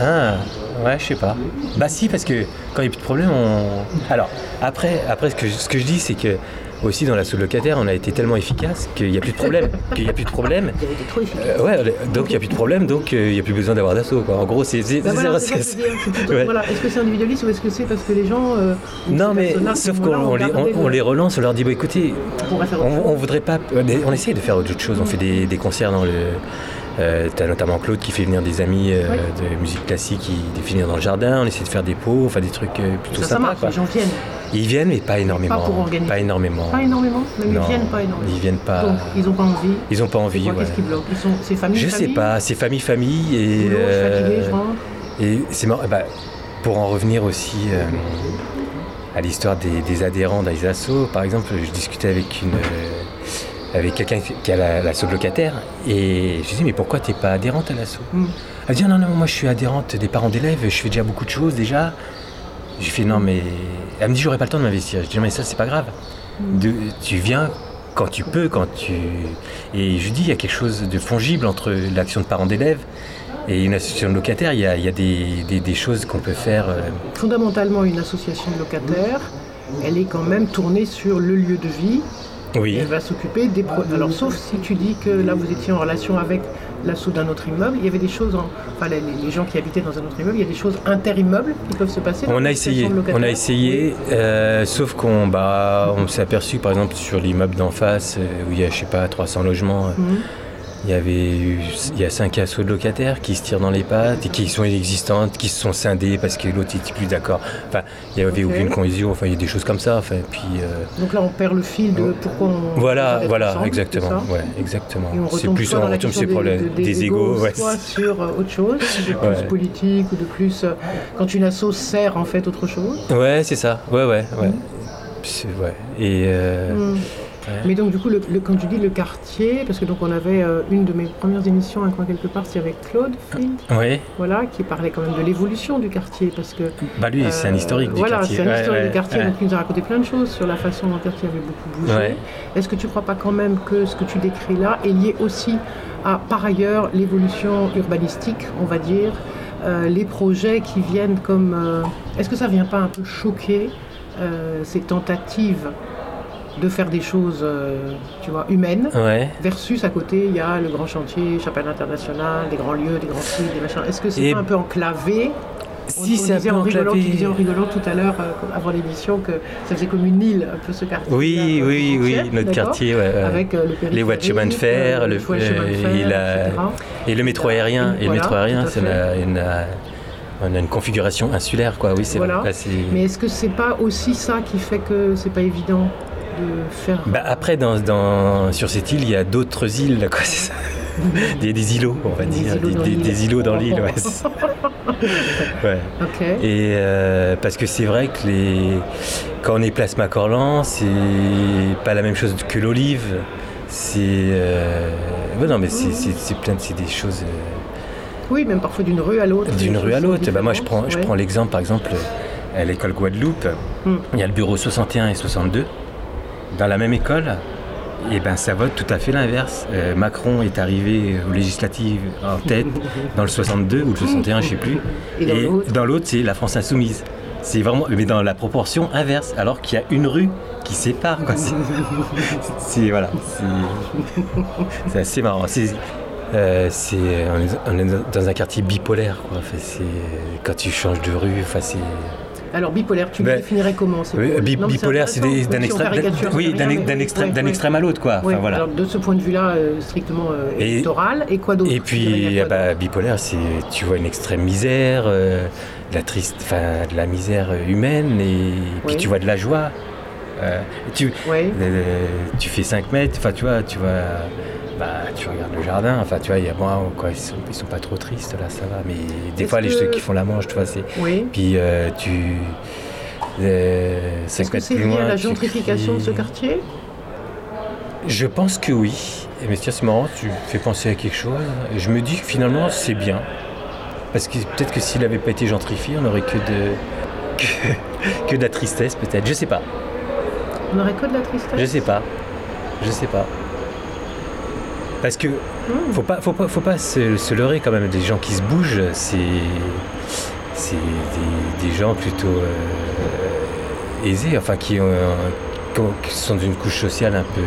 Ah, ouais, je sais pas. Bah si, parce que quand il n'y a plus de problème, on... Alors, après, après ce, que, ce que je dis, c'est que aussi dans l'assaut locataire, on a été tellement efficace qu'il n'y a plus de problème. qu'il y a plus de problème. Euh, ouais, donc il n'y a plus de problème, donc euh, il n'y a plus besoin d'avoir d'assaut. quoi. En gros, c'est c'est- Bah voilà, Ouais. Est-ce que c'est individualiste ou est-ce que c'est parce que les gens. euh, Non, mais sauf qu'on on les, gardé on- on le- les relance, on leur dit écoutez, on voudrait pas. On essaye de faire autre chose. On fait des, des concerts dans le. Euh, T'as notamment Claude qui fait venir des amis euh, de musique classique qui venir dans le jardin. On essaie de faire des pots, enfin des trucs euh, plutôt Ça, ça sympas. marche, quoi. les gens viennent. Ils viennent, mais pas énormément. Pas pour organiser. Pas énormément. Pas énormément, Non, ils viennent pas énormément. Ils viennent pas. Donc, ils n'ont pas envie. Ils ont pas envie. ouais. Qu'est-ce qui bloque Ils sont, C'est famille Je sais pas. C'est famille, famille et. Boulot, je suis fatigué, euh, je. Et c'est marrant, bah, pour en revenir aussi euh, à l'histoire des, des adhérents assos, par exemple, je discutais avec une avec quelqu'un qui a la- l'assaut de locataire et je disais mais pourquoi t'es pas adhérente à l'assaut Mm. Elle dit non non moi je suis adhérente des parents d'élèves, je fais déjà beaucoup de choses déjà. J'ai fait non mais elle me dit j'aurais pas le temps de m'investir. Je dis non mais ça c'est pas grave. De- tu viens quand tu peux, quand tu et je lui dis il y a quelque chose de fongible entre l'action de parents d'élèves et une association de locataires. Il y a, il y a des, des- des choses qu'on peut faire. euh, Fondamentalement, une association de locataires, elle est quand même tournée sur le lieu de vie. Oui. Elle va s'occuper des pro- Alors, sauf si tu dis que là, vous étiez en relation avec l'assaut d'un autre immeuble, il y avait des choses, en... enfin, les, les gens qui habitaient dans un autre immeuble, il y a des choses inter-immeubles qui peuvent se passer. On a essayé, on a essayé, euh, sauf qu'on bah, on s'est aperçu par exemple sur l'immeuble d'en face euh, où il y a je sais pas 300 logements, euh, Mhm. Il y avait eu- il y a cinq assauts de locataires qui se tirent dans les pattes et qui sont inexistantes, qui se sont scindés parce que l'autre n'était plus d'accord. Enfin, il n'y avait aucune cohésion. Enfin, il y a des choses comme ça. Enfin, puis euh, Donc là, on perd le fil de pourquoi on. voilà, voilà, exactement, ouais, exactement. C'est plus on retombe sur les problèmes des, des égaux, ouais. soit sur euh, autre chose, de plus Ouais. politique ou de plus euh, quand une asso sert en fait autre chose. Ouais, c'est ça. Ouais, ouais, ouais. C'est- ouais. Et euh, Mm. Mais donc du coup, le, le- quand tu dis le quartier, parce que donc on avait euh, une de mes premières émissions, un coin quelque part, c'est avec Claude Field, ouais, voilà, qui parlait quand même de l'évolution du quartier, parce que bah lui, c'est un euh, historique du voilà, quartier. c'est un Ouais, historique ouais, du quartier, ouais. donc il nous a raconté plein de choses sur la façon dont le quartier avait beaucoup bougé. Est-ce que tu ne crois pas quand même que ce que tu décris là est lié aussi à, par ailleurs, l'évolution urbanistique, on va dire, euh, les projets qui viennent comme... Est-ce que ça ne vient pas un peu choquer ces tentatives de faire des choses, euh, tu vois, humaines Ouais. Versus à côté, il y a le grand chantier, Chapelle internationale, des grands lieux, des grands sites, des machins. Est-ce que c'est Et- un peu enclavé? Si on c'est un disait peu en rigolant. Tu disais en rigolant tout à l'heure, euh, avant l'émission, que ça faisait comme une île, un peu ce quartier. Oui, oui, oui, notre quartier, ouais, ouais. Avec euh, le les voies de chemin de fer, euh, le, les euh, fer, et, la- et le métro aérien. Et le Voilà, métro aérien, c'est une, euh, on a une configuration insulaire, quoi. Oui, c'est Voilà. vrai. Là, c'est- Mais est-ce que c'est pas aussi ça qui fait que c'est pas évident? De faire Bah, après, dans, dans- sur cette île, il y a d'autres îles, quoi. C'est ça. Des, des îlots, on va Des dire. îlots Des, îlots dans l'île, ouais. ouais. Et euh, parce que c'est vrai que les... quand on est place Macorlan, c'est pas la même chose que l'olive. C'est. euh, ouais, non, mais c'est plein de des choses. euh, Oui, même parfois d'une rue à l'autre. d'une rue à l'autre. Bah, moi, je prends, je prends l'exemple, par exemple, à l'école Guadeloupe, Hmm. il y a le bureau 61 et 62. Dans la même école, et ben, ça vote tout à fait l'inverse. Euh, Macron est arrivé aux législatives en tête dans le 62 ou le 61, je sais plus. Et dans l'autre dans l'autre, c'est la France insoumise. C'est vraiment, mais dans la proportion inverse, alors qu'il y a une rue qui sépare. Quoi. C'est, c'est- voilà, c'est, c'est assez marrant. C'est, euh, c'est, on, est, on est dans un quartier bipolaire. Quoi. Enfin, c'est, quand tu changes de rue, enfin, c'est, Alors bipolaire, tu le Ben, définirais comment bi- Non, mais bipolaire, c'est, d'un extrême, oui, d'un, extrême, ouais, d'un ouais. extrême à l'autre, quoi. Enfin, voilà. alors de ce point de vue-là, euh, strictement euh, Et- électoral, et quoi d'autre Et puis, ah bah, bipolaire, c'est tu vois une extrême misère, euh, de la triste, enfin, de la misère humaine, et puis tu vois de la joie. Euh, tu, euh, tu fais 5 mètres, enfin, tu vois, tu vois, bah, tu regardes le jardin, enfin, tu vois, il y a moi, quoi, ils sont, ils sont pas trop tristes là, ça va. Mais des Est-ce fois, les ceux qui font la manche, tu vois, c'est. Oui. Puis euh, tu. Euh, Est-ce que c'est lié à loin, la tu gentrification de ce quartier? Je pense que oui. Et mais tiens, c'est marrant, tu fais penser à quelque chose. Et je me dis que finalement, c'est bien. Parce que peut-être que s'il n'avait pas été gentrifié, on n'aurait que de. Que, que de la tristesse, peut-être. Je sais pas. On aurait que de la tristesse? Je sais pas. Je sais pas. Parce que Hmm. faut pas, faut pas, faut pas se, se leurrer quand même. Des gens qui se bougent, c'est, c'est des, des gens plutôt euh, aisés, enfin qui ont, qu'on- qui sont d'une couche sociale un peu. euh,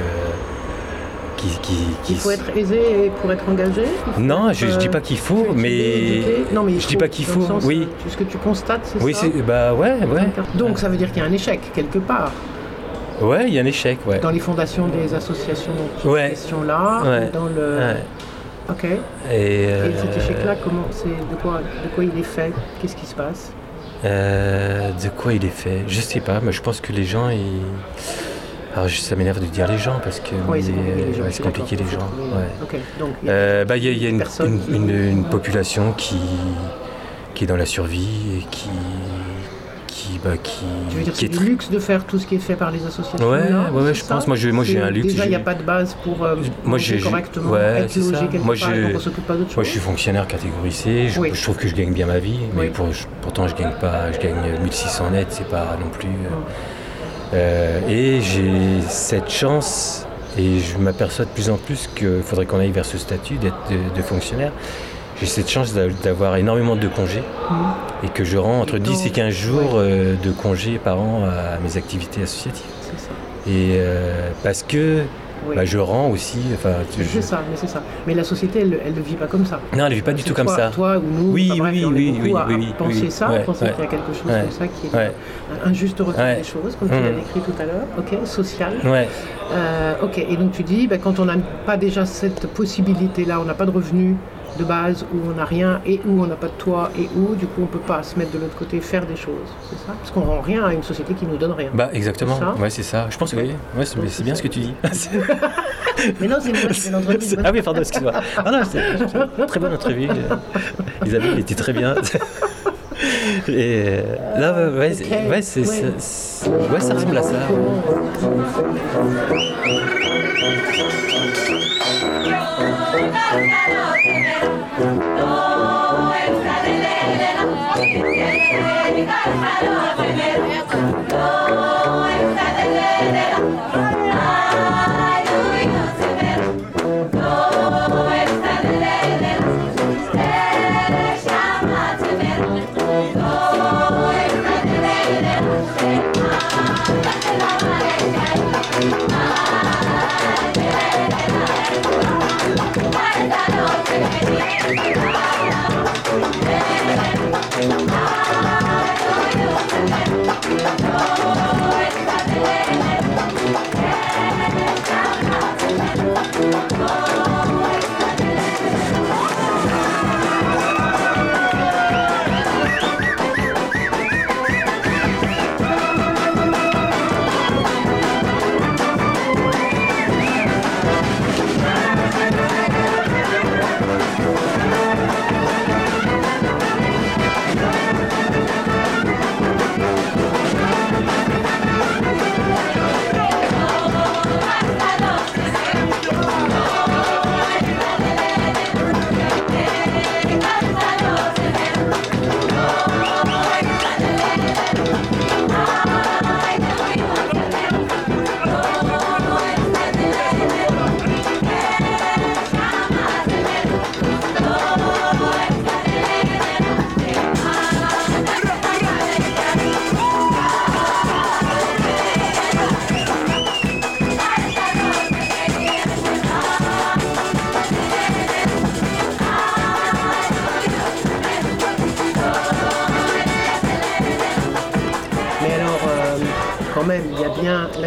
qui, qui, qui- Il faut être aisé pour être engagé faut Non, je, je dis euh, pas qu'il faut, cultivé, mais. Non, mais il je dis faut, pas qu'il faut, sens, oui. euh, Ce que tu constates, c'est Oui, ça c'est. Bah ouais, ouais. Donc ça veut dire qu'il y a un échec quelque part Ouais, il y a un échec, ouais. dans les fondations des associations Ouais. là Ouais. dans le. Ouais. Ok. Et, Et euh, cet échec-là, comment c'est de quoi, de quoi il est fait? Qu'est-ce qui se passe? Euh, de quoi il est fait? Je sais pas, mais je pense que les gens, ils. Alors, je- ça m'énerve de dire les gens parce que. Oui, c'est mais, compliqué les gens. ouais, c'est compliqué les d'accord. gens. Ouais. Ok. Donc il y a- Euh, bah, il y a, il y a une, une- population qui, qui est dans la survie et qui. Qui, bah, qui, tu veux dire qui c'est est du luxe de faire tout ce qui est fait par les associations Ouais, là, ouais, je pense. Moi, je- moi, j'ai un luxe, Déjà, il n'y a j'ai- pas de base pour euh, Moi, j'ai- j'ai- correctement, ouais, être c'est logé ça. quelque Moi, part, j'ai- donc on s'occupe pas d'autre chose. Moi, je suis fonctionnaire catégorie C. Je, Oui. je trouve que je gagne bien ma vie, mais Oui. pour- je- pourtant, je gagne pas. Je gagne 1600 net, c'est pas non plus. euh, euh, et j'ai cette chance, et je m'aperçois de plus en plus qu'il faudrait qu'on aille vers ce statut d'être de, de fonctionnaire. J'ai cette chance d'a- d'avoir énormément de congés Mhm. et que je rends entre Et 10 et donc, 15 jours ouais. euh, de congés par an à mes activités associatives. C'est ça. Et euh, parce que Oui. bah, je rends aussi. Enfin, je- C'est ça, mais c'est ça. Mais la société, elle ne vit pas comme ça. Non, elle ne vit pas du tout comme ça. Toi ou nous, Oui, bref, oui, on oui, oui, à, oui, oui, penser oui, ça, ouais, penser ouais. qu'il y a quelque chose Ouais. comme ça qui est un juste retour des choses, comme tu l'as Mhm. décrit tout à l'heure, ok, social. Euh, ok, et donc tu dis, ben, quand on n'a pas déjà cette possibilité-là, on n'a pas de revenus de base, où on n'a rien, et où on n'a pas de toit, et où du coup on ne peut pas se mettre de l'autre côté, faire des choses, c'est ça Parce qu'on rend rien à une société qui nous donne rien. Bah exactement, C'est ça ouais c'est ça. Je pense que oui, ouais, c'est c'est bien ce que tu dis. Mais non, c'est moi fais l'entrevue. ah oui, pardon, excuse-moi. Ah non, c'est c'est très bonne entrevue. Isabelle était très bien. Et euh, là, ouais, ouais, c'est- ouais, c'est- ouais. c'est- ouais, ça ressemble à ça. Mais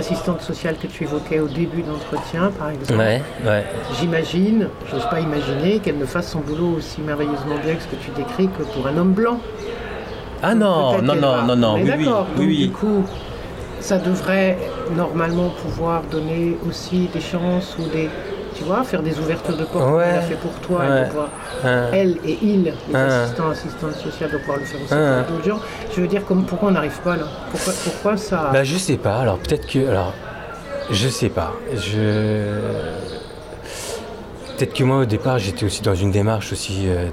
l'assistante sociale que tu évoquais au début d'entretien, par exemple. Ouais, ouais. J'imagine, j'ose pas imaginer qu'elle ne fasse son boulot aussi merveilleusement bien que ce que tu décris que pour un homme blanc. Ah non, non, non, non, non, oui, oui, d'accord. oui, Donc, oui. Du coup, ça devrait normalement pouvoir donner aussi des chances ou des. Tu vois, faire des ouvertures de portes Ouais. qu'elle a fait pour toi. Ouais. et de pouvoir-. Elle et il, les Hein. assistants, assistantes sociales, de pouvoir le faire aussi d'autres gens. Je veux dire, comme, pourquoi on n'arrive pas là? Pourquoi, pourquoi ça. Bah je sais pas, alors peut-être que. Alors, je sais pas. Je. Peut-être que moi au départ j'étais aussi dans une démarche aussi euh,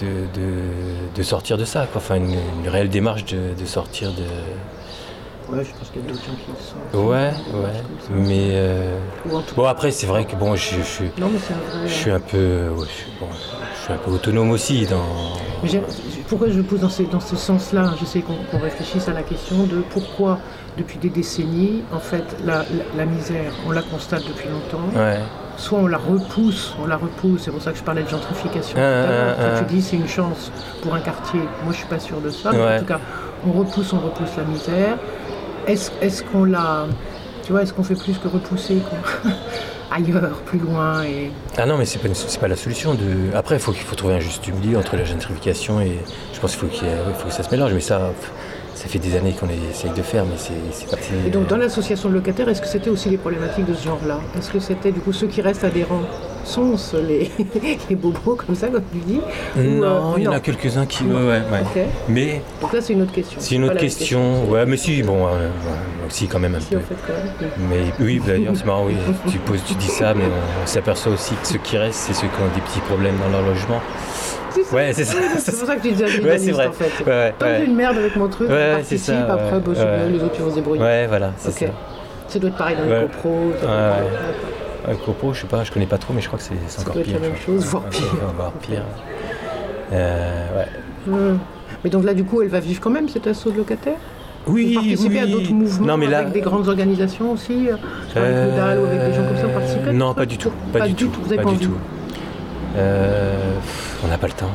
de, de, de, de sortir de ça, quoi. Enfin une, une réelle démarche de sortir de, Ouais, je pense qu'il y a d'autres gens qui le sont. Ouais, ouais. Mais euh, bon, après, c'est vrai que bon, je, je, Non, mais c'est un vrai. je suis un peu, ouais, je, suis, bon, je suis un peu autonome aussi dans. Mais pourquoi je le pose dans, ces- dans ce sens-là? J'essaie qu'on réfléchisse à la question de pourquoi, depuis des décennies, en fait, la, la- la misère, on la constate depuis longtemps. Ouais. Soit on la repousse, on la repousse, c'est pour ça que je parlais de gentrification. Ah, tout à l'heure. ah, Quand ah. tu dis c'est une chance pour un quartier, moi je suis pas sûre de ça, mais en tout cas, on repousse, on repousse la misère. Est-ce qu'on la. Tu vois, est-ce qu'on fait plus que repousser quoi Ailleurs, plus loin et. Ah non, mais c'est pas, pas la solution. De... Après, il faut, qu'il faut trouver un juste milieu entre la gentrification et. Je pense qu'il faut, faut que ça se mélange, mais ça, ça fait des années qu'on essaye de faire, mais c'est c'est parti. Et donc dans l'association de locataires, est-ce que c'était aussi les problématiques de ce genre-là? Est-ce que c'était du coup ceux qui restent adhérents? Sont ce, les, les bobos comme ça, comme tu dis Ou, Non, euh, il y en a quelques-uns qui. Ouais. Mais Donc là c'est une autre question. c'est une autre question. Ouais, mais si, bon, euh, ouais, si, quand même un Si peu. en fait quand même. oui. Mais oui, d'ailleurs, c'est marrant, oui. Tu, poses, tu dis ça, mais on s'aperçoit aussi que ceux qui restent, c'est ceux qui ont des petits problèmes dans leur logement. C'est ça. Ouais, c'est ça. C'est pour ça que tu disais Ouais, c'est vrai. en fait. Ouais, j'ai une merde avec mon truc, Ouais, c'est ça, participe, après les autres ils vont se débrouiller. Ouais, voilà, c'est ça. Ça doit être pareil dans les Ouais. Un copo, je sais pas, je connais pas trop, mais je crois que c'est encore pire. la même chose, voire pire. Voire pire. Euh, ouais. Hmm. Mais donc là du coup elle va vivre quand même cet assaut de locataires? Oui, Vous participez à d'autres mouvements Non, mais là, avec des grandes organisations aussi euh, avec Euh, le DAL ou avec des gens comme ça, à Non, tout pas du tout. Pas, du tout. Vous avez pas pas du envie tout. Euh, on n'a pas le temps.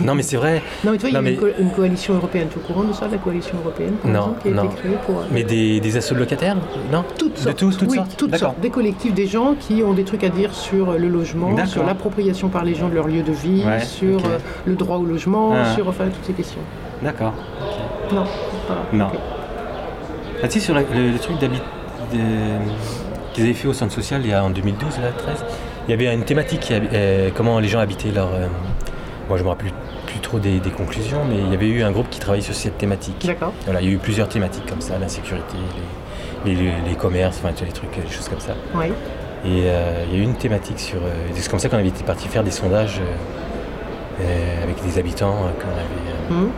Non, mais c'est vrai. Non, mais tu vois, il y a Non, une, mais- co- une coalition européenne. Tu es au courant de ça, la coalition européenne, par Non, exemple, qui a non. été créée pour. euh, Mais des, des assauts de locataires Non? Toutes De sortes. tous, toutes oui, sortes toutes sortes. Des collectifs, des gens qui ont des trucs à dire sur euh, le logement, sur l'appropriation par les gens de leur lieu de vie, Ouais, sur euh, le droit au logement, Ah. sur enfin toutes ces questions. D'accord. Non, pas. Non. ok. Ah, tu sais, sur la- le, le truc d'habit de- qu'ils avaient fait au centre social il y a en 2012, là, 13, il y avait une thématique, qui euh, comment les gens habitaient leur. euh, moi, je me rappelle plus, trop des, des conclusions, mais il y avait eu un groupe qui travaillait sur cette thématique. D'accord. Voilà, il y a eu plusieurs thématiques comme ça, l'insécurité, les, les- les commerces, enfin, les trucs, les choses comme ça. Oui. Et euh, il y a eu une thématique sur. euh, c'est comme ça qu'on avait été parti faire des sondages euh, euh, avec des habitants euh, qu'on avait. euh, Hum.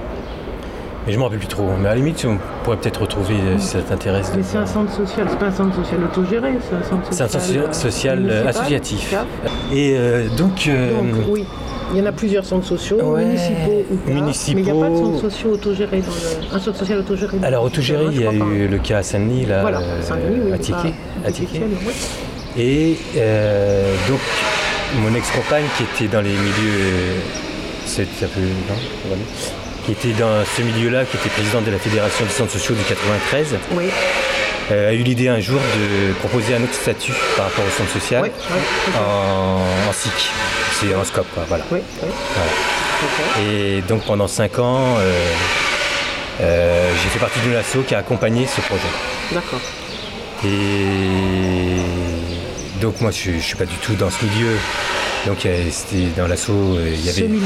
Mais je me rappelle plus trop. Mais à la limite, on pourrait peut-être retrouver euh, si ça t'intéresse. de Mais c'est un centre social, c'est pas un centre social autogéré, c'est un centre C'est un social. centre euh, social, euh, associatif. Et euh, donc. Donc oui, il y en a plusieurs centres sociaux, Ouais, municipaux ou pas, municipaux. mais il n'y a pas de centre social autogéré dans le... Un centre social autogéré. alors, autogéré, il y a pas. eu le cas à Saint-Denis, là, Voilà, oui, à Tiquet. oui. Et euh, donc, mon ex-compagne qui était dans les milieux. euh, C'est un peu. Non. Qui était dans ce milieu-là, qui était présidente de la Fédération des centres sociaux du 93, Oui, euh, a eu l'idée un jour de proposer un autre statut par rapport au centre social oui, oui, en, en SIC. C'est en scope, quoi, voilà. oui. Et donc pendant 5 ans, euh, euh, j'ai fait partie d'une asso qui a accompagné ce projet. D'accord. Et donc moi je ne suis pas du tout dans ce milieu. Donc euh, c'était dans l'asso, euh, il y avait milieu,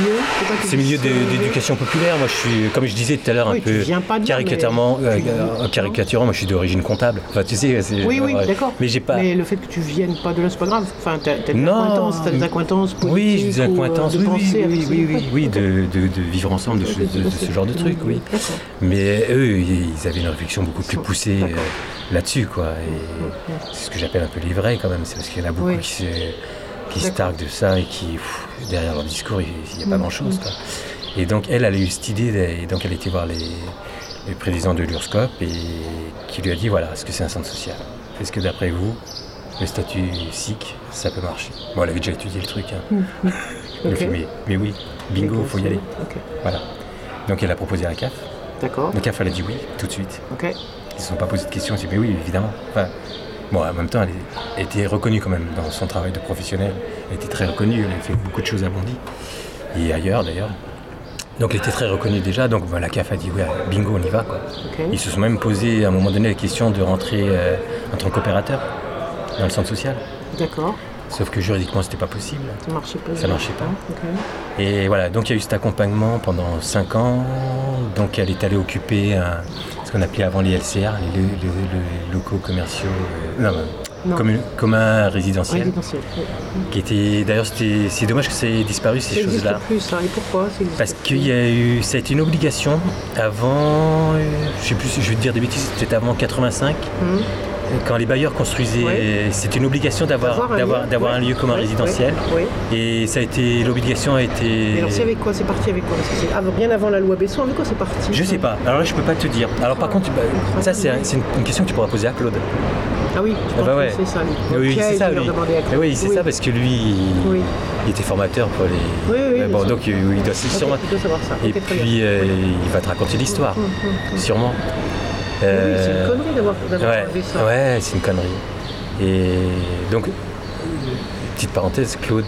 ce milieu ce de- d'éducation populaire. Moi je suis, comme je disais tout à l'heure, un Oui, peu caricaturement, mais euh, caricaturant, moi je suis d'origine comptable. Enfin tu sais, Oui, oui, d'accord. Mais j'ai pas. Mais le fait que tu viennes pas de là, c'est pas grave. Enfin, t'as des acquaintances, t'as des acquaintances Oui, des acquaintances, de oui, oui, oui, oui, oui, de, vivre ensemble, de, ce genre de truc, oui. Mais eux, ils avaient une réflexion beaucoup plus poussée là-dessus, quoi. C'est ce que j'appelle un peu les vrais, quand même. C'est parce qu'il y en a beaucoup qui se, qui se targuent de ça et qui, pff, derrière leur discours, il n'y a pas Mm. grand-chose, quoi. Et donc, elle, elle a eu cette idée, et donc elle était voir les, les présidents de l'URSCOP et qui lui a dit, voilà, est-ce que c'est un centre social? Est-ce que d'après vous, le statut SIC, ça peut marcher? Bon, elle avait déjà étudié le truc, hein. Fait, mais, oui, bingo, faut y aller. Voilà. Donc elle a proposé à la CAF. D'accord. La CAF, elle a dit oui, tout de suite. Ok. Ils ne se sont pas posé de questions. Ils ont dit, mais oui, évidemment. Enfin, bon, en même temps, elle était reconnue quand même dans son travail de professionnel. Elle était très reconnue. Elle a fait beaucoup de choses à Bondy. Et ailleurs, d'ailleurs. Donc, elle était très reconnue déjà. Donc, la CAF a dit, ouais, bingo, on y va. Quoi. Ils se sont même posé à un moment donné la question de rentrer euh, en tant qu'opérateur dans le centre social. D'accord. Sauf que juridiquement, c'était pas possible. Ça marchait pas. Ça marchait pas. Et voilà, donc il y a eu cet accompagnement pendant 5 ans. Donc elle est allée occuper un- ce qu'on appelait avant les LCR, les, le- le- le- locaux commerciaux, euh, non, comme un résidentiel. Oui. Qui était, d'ailleurs, c'était- c'est dommage que ça ait disparu ces choses-là. plus ça. Et pourquoi Parce qu'il y a eu, ça a été une obligation avant, euh, je sais plus si je vais te dire des bêtises, c'était avant 85, Hum. Quand les bailleurs construisaient, Ouais. c'était une obligation d'avoir D'avoir un d'avoir lieu, d'avoir ouais. un lieu comme un Ouais, résidentiel. Oui. Et ça a été, l'obligation a été. alors c'est avec quoi? C'est parti avec quoi? C'est bien avant la loi Besson, avec quoi c'est parti? Je sais pas. Alors là, je peux pas te dire. Alors par contre, bah, ça c'est un- c'est une, question que tu pourras poser à Claude. Ah oui, tu Ah bah ouais. c'est ça. lui. Oui, c'est ça. lui. Mais oui, c'est Oui. ça parce que lui, il, Oui. il était formateur pour les. Oui, oui, bon, donc il, il doit sûrement. dois savoir ça. Et puis euh, il va te raconter l'histoire, Hum, hum, hum. sûrement. Oui, c'est Euh, une connerie d'avoir Ouais, ça. ouais, c'est une connerie. Et donc, petite parenthèse, Claude,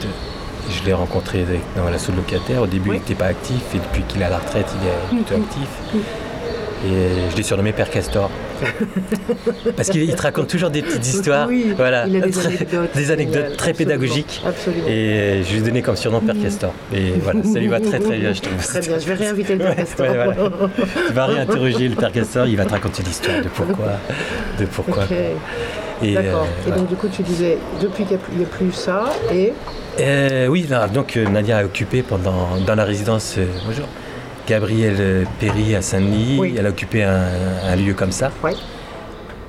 je l'ai rencontré dans l'assaut de locataire. Au début, Oui. il n'était pas actif et depuis qu'il est à la retraite, il est plutôt actif. Et je l'ai surnommé Père Castor. Parce qu'il il te raconte toujours des petites histoires. Oui, voilà. il a des Très- anecdotes. des anecdotes géniales, très pédagogiques. Absolument. Et je lui ai donné comme surnom Père Castor. Et voilà, ça lui va très très bien, je trouve. Très bien, je vais réinviter le Père Ouais, Castor. ouais, voilà. Tu vas réinterroger le Père Castor, il va te raconter l'histoire de pourquoi. De pourquoi. Et, d'accord. euh, et donc du coup tu disais, depuis qu'il n'y a, plus ça, et Euh, oui, donc euh, Nadia a occupé pendant, dans la résidence euh, bonjour, Gabriel euh, Perry à Saint-Denis. Oui. Elle a occupé un, un lieu comme ça,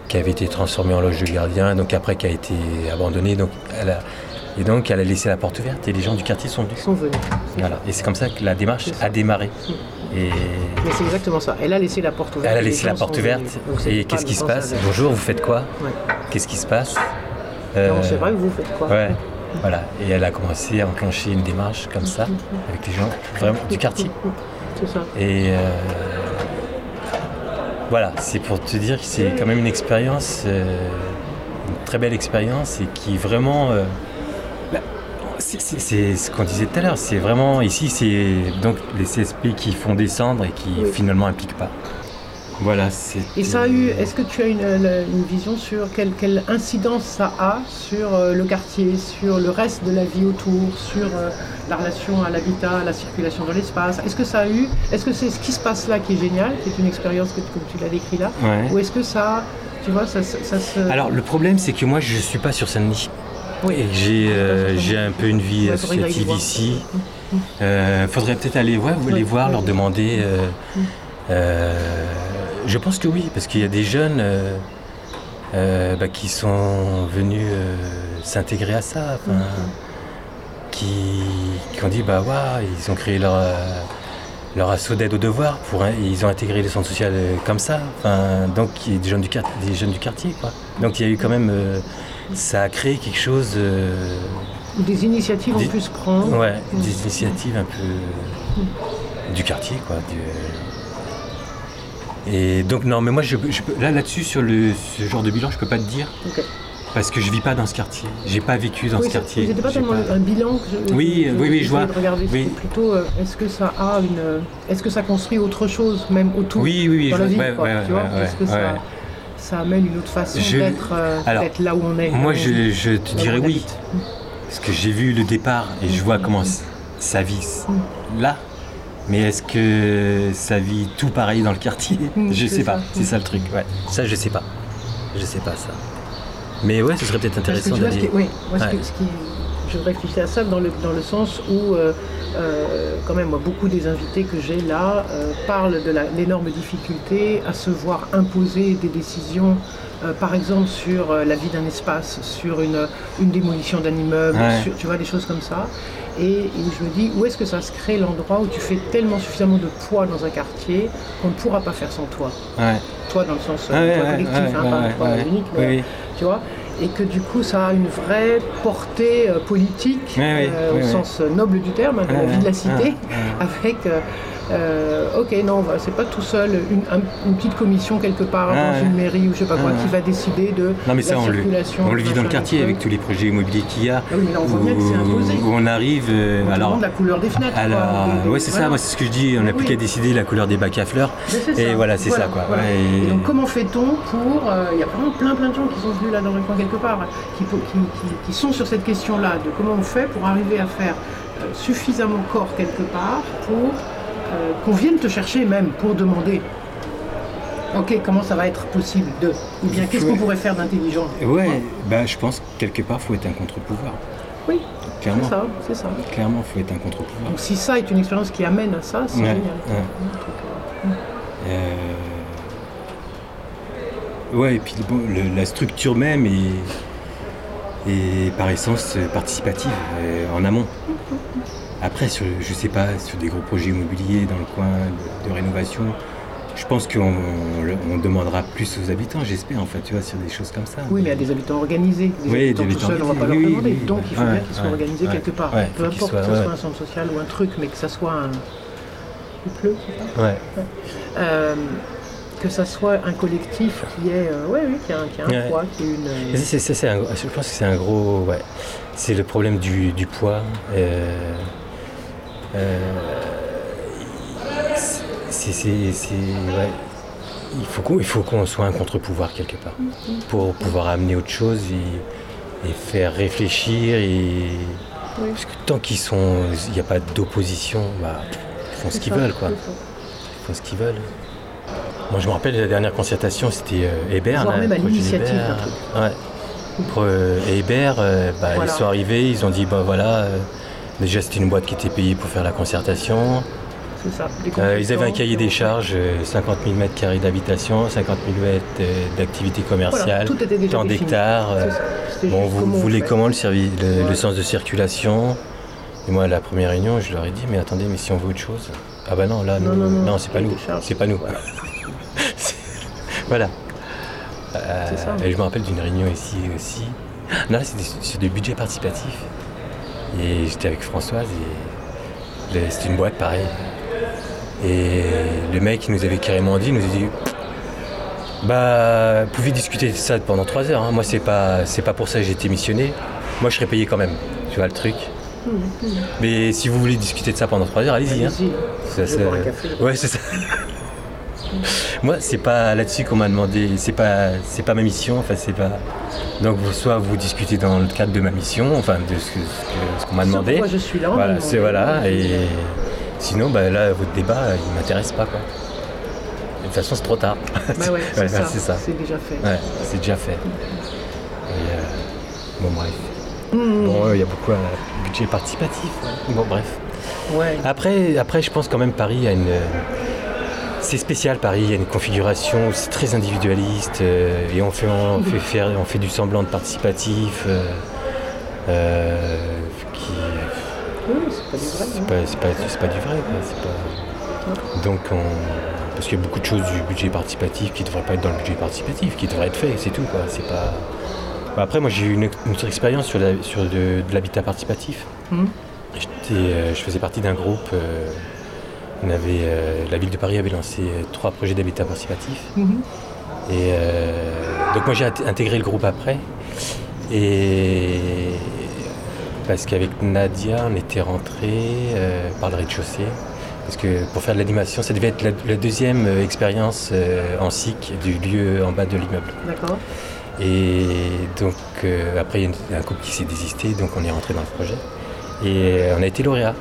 qui avait été transformé en loge de gardien, donc après qui a été abandonné. Donc elle a, et donc elle a laissé la porte ouverte et les gens du quartier sont venus. sont venus. Voilà. Et c'est comme ça que la démarche a démarré. Et Mais c'est exactement ça. Elle a laissé la porte ouverte. elle a laissé la porte ouverte. Et qu'est-ce qui se passe. Bonjour, vous faites quoi Ouais. Qu'est-ce qui se passe Non, Euh, c'est vrai, vous faites quoi Ouais, voilà. Et elle a commencé à enclencher une démarche comme ça, avec les gens vraiment du quartier. C'est ça. Et euh, voilà, c'est pour te dire que c'est quand même une expérience, euh, une très belle expérience et qui vraiment. euh, bah, c'est- ce qu'on disait tout à l'heure, c'est vraiment ici, c'est donc les CSP qui font descendre et qui Oui. finalement impliquent pas. Voilà, c'est. Et ça a eu, est-ce que tu as une, vision sur quelle, quelle incidence ça a sur euh, le quartier, sur le reste de la vie autour, sur euh, la relation à l'habitat, à la circulation dans l'espace? Est-ce que ça a eu, est-ce que c'est ce qui se passe là qui est génial, qui est une expérience que, comme tu l'as décrit là? Ouais. Ou est-ce que ça, tu vois, ça, ça- ça se... Alors le problème, c'est que moi, je suis pas sur Saint-Denis. Oui. Et que j'ai euh, j'ai un peu une vie j'aille associative ici. Euh, faudrait peut-être aller voir, allez Ouais, voir, leur demander. euh, euh, je pense que oui, parce qu'il y a des jeunes euh, euh, bah, qui sont venus euh, s'intégrer à ça, enfin, qui, qui ont dit bah ouais, ils ont créé leur, leur assaut d'aide aux devoirs pour ils ont intégré les centres sociaux comme ça. Donc il y a des jeunes du, quart- des jeunes du quartier quoi. Donc il y a eu quand même ça a créé quelque chose. Ou des initiatives Des- ont pu se prendre Ouais, des initiatives un peu du quartier, quoi. du- Et donc non, mais moi, je, je peux- là, là-dessus, sur le, ce genre de bilan, je peux pas te dire parce que je vis pas dans ce quartier. J'ai pas vécu dans Oui, ce quartier. C'était pas tellement pas- un bilan que je, Oui, je- oui, oui, je vois. regarder. Oui. Plutôt, euh, est-ce que ça a une, est-ce que ça construit autre chose, même autour Oui, oui, oui. dans je la vie, ouais, quoi, ouais, tu vois? ouais, Est-ce que ça, amène une autre façon d'être, euh, là où on est? Moi, je, te dirais oui, parce que j'ai vu le départ et je vois comment s- ça vit là. Mais est-ce que ça vit tout pareil dans le quartier Je sais pas. C'est ça le truc. Ouais. Ça, je sais pas. Je sais pas ça. Mais ouais, ce serait peut-être intéressant ce d'aller. oui, moi, ce Ouais. qui- ce qui- je réfléchis à ça dans le, dans le sens où, euh, euh, quand même, moi, beaucoup des invités que j'ai là euh, parlent de l'énorme difficulté à se voir imposer des décisions, euh, par exemple sur euh, la vie d'un espace, sur une, une démolition d'un immeuble, Ouais. sur- tu vois, des choses comme ça. Et, je me dis, où est-ce que ça se crée l'endroit où tu fais tellement suffisamment de poids dans un quartier qu'on ne pourra pas faire sans toi Ouais. Toi dans le sens Ouais, toi collectif, ouais, hein, pas toi unique, Oui, mais oui. tu vois, et que du coup ça a une vraie portée euh, politique euh, oui, au sens euh, noble du terme, hein, de la Ouais, vie de la cité, avec euh, euh, ok non, bah, c'est pas tout seul une, un- une petite commission quelque part Ouais, dans une mairie ou je sais pas quoi Ouais, qui va décider de Non mais ça la on le, circulation. on le vit dans le quartier avec tous les projets immobiliers qu'il y a. Ah oui, mais là, on voit bien que c'est imposé. où on arrive euh, On alors demande la couleur des fenêtres. la... des- Ouais c'est ça, moi c'est ce que je dis, on n'a plus Oui. qu'à décider la couleur des bacs à fleurs. Et ça. voilà, c'est ça, quoi. voilà. Ouais, et- Et donc comment fait-on pour... euh, Il y a vraiment plein plein de gens qui sont venus là dans le coin quelque part, qui, qui, qui- qui sont sur cette question-là, de comment on fait pour arriver à faire euh, suffisamment corps quelque part pour euh, qu'on vienne te chercher même pour demander. Ok, comment ça va être possible de? Ou bien qu'est-ce qu'on pourrait faire d'intelligent? Ouais, bah, je pense que quelque part, faut être un contre-pouvoir. Oui, Clairement. c'est ça, c'est ça. Clairement, faut être un contre-pouvoir. Donc si ça est une expérience qui amène à ça, c'est Ouais, génial. ouais. Euh, Euh, Ouais, et puis bon, le- la structure même est, est par essence euh, participative euh, en amont. Après, sur, je sais pas, sur des gros projets immobiliers dans le coin de, de rénovation, je pense qu'on on- on demandera plus aux habitants, j'espère, en fait, tu vois, sur des choses comme ça. Oui, mais a des habitants organisés. Des Oui, habitants des tout seuls, on va pas habitants leur demander. oui, Donc il faut bien qu'ils soient ouais, organisés ouais. quelque part. Peu importe que ce soit un centre social ou un truc, mais que ça soit un. Il pleut, c'est ça? Euh, que ça soit un collectif qui est, euh, ouais, oui, qui a un, qui a un Ouais. poids, qui est une. C'est- c'est un- je pense que c'est un gros. Ouais. C'est le problème du, du poids. euh, c'est. ouais. Il faut qu'on il faut qu'on soit un contre-pouvoir quelque part pour pouvoir amener autre chose et, et faire réfléchir. Et... Oui. Parce que tant qu'ils sont. Il n'y a pas d'opposition, bah, ils font ce qu'ils veulent. quoi. Ils font ce qu'ils veulent. Moi, je me rappelle la dernière concertation, c'était euh, Hébert. Là, même Hébert. Ouais. Pour, euh, Hébert, euh, bah, Voilà. ils sont arrivés, ils ont dit bah voilà, euh, déjà c'était une boîte qui était payée pour faire la concertation. C'est ça. des Euh, ils avaient un cahier des euh, charges, euh, 50 000 mètres carrés d'habitation, 50 000 mètres euh, d'activité commerciale, tant d'hectares. euh, C'est Bon, vous comment on voulez comment le, sens de circulation? Et moi, à la première réunion, je leur ai dit, mais attendez, mais si on veut autre chose? Ah bah non, là, Non, non, non, c'est pas nous, des c'est pas nous. Voilà. Voilà. Euh, C'est ça. et je me rappelle d'une réunion ici aussi. Non, là, c'était sur du budget participatif. Et j'étais avec Françoise et c'était une boîte pareil. Et le mec, nous avait carrément dit, il nous a dit Bah, vous pouvez discuter de ça pendant trois heures. hein. Moi, c'est pas, c'est pas pour ça que j'ai été missionné. Moi, je serais payé quand même. Tu vois le truc Mais si vous voulez discuter de ça pendant trois heures, allez-y. hein. Un café. Ouais, c'est ça. Moi, c'est pas là-dessus qu'on m'a demandé. C'est pas, c'est pas ma mission. Enfin, c'est pas. Donc, soit vous discutez dans le cadre de ma mission, enfin, de ce que- ce qu'on m'a demandé. pourquoi je suis là. Voilà, c'est voilà. Et sinon, bah, là, votre débat, euh, il m'intéresse pas, quoi. De toute façon, c'est trop tard. Bah ouais, c'est Ouais, ça. c'est ça. C'est déjà fait. Ouais, c'est déjà fait. Et, euh, bon, bref. Mmh. Bon, euh, il y a beaucoup de budget participatif. ouais. Bon, bref. Ouais. Après, après, je pense quand même Paris a une. C'est spécial Paris, il y a une configuration, c'est très individualiste euh, et on fait, on, fait faire, on fait du semblant de participatif euh, euh, qui Oui, c'est pas du vrai. c'est pas, c'est pas, c'est pas du vrai. quoi, c'est pas- Donc on- parce qu'il y a beaucoup de choses du budget participatif qui ne devraient pas être dans le budget participatif, qui devraient être faits, c'est tout. Quoi. C'est pas... Bah, après, moi j'ai eu une, autre expérience sur, la- sur de, de l'habitat participatif. Euh, je faisais partie d'un groupe. Euh, on avait, euh, la ville de Paris avait lancé euh, trois projets d'habitat participatif. Mhm. Et euh, donc moi j'ai int- intégré le groupe après. Et parce qu'avec Nadia, on était rentré euh, par le rez-de-chaussée. Parce que pour faire de l'animation, ça devait être la, la deuxième expérience en SIC du lieu en bas de l'immeuble. D'accord. Et donc après, il y a un couple qui s'est désisté, donc on est rentré dans le projet. Et on a été lauréat.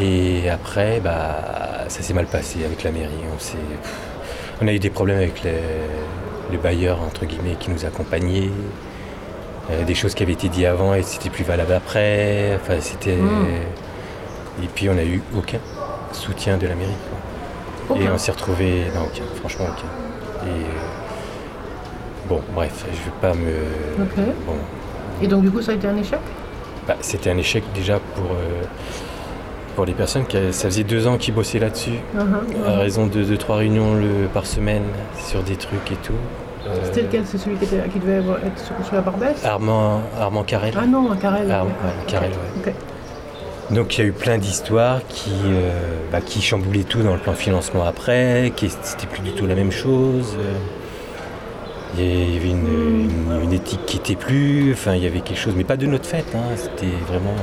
Et après, bah, ça s'est mal passé avec la mairie. On, s'est- on a eu des problèmes avec les, les bailleurs, entre guillemets, qui nous accompagnaient. Euh, des choses qui avaient été dites avant et c'était plus valable après. Enfin, c'était... Mm. Et puis on n'a eu aucun soutien de la mairie. quoi. Et on s'est retrouvé non, aucun, franchement aucun. Et euh, bon, bref, je vais pas me. Bon, Et donc, du coup, ça a été un échec? Bah, c'était un échec déjà pour euh, pour les personnes qui ça faisait deux ans qu'ils bossaient là-dessus, Mhm. à raison de deux trois réunions le, par semaine sur des trucs et tout. Euh, C'était lequel? C'est celui qui, était, qui devait être sur, sur la Barbès Armand Armand Carrel. Ah non, Carrel. Ouais, Carrel, ouais. Donc il y a eu plein d'histoires qui, euh, bah, qui chamboulaient tout dans le plan financement après, qui c'était plus du tout la même chose. euh. Il y avait une, une- une éthique qui était plus, enfin il y avait quelque chose, mais pas de notre fait, hein, c'était vraiment.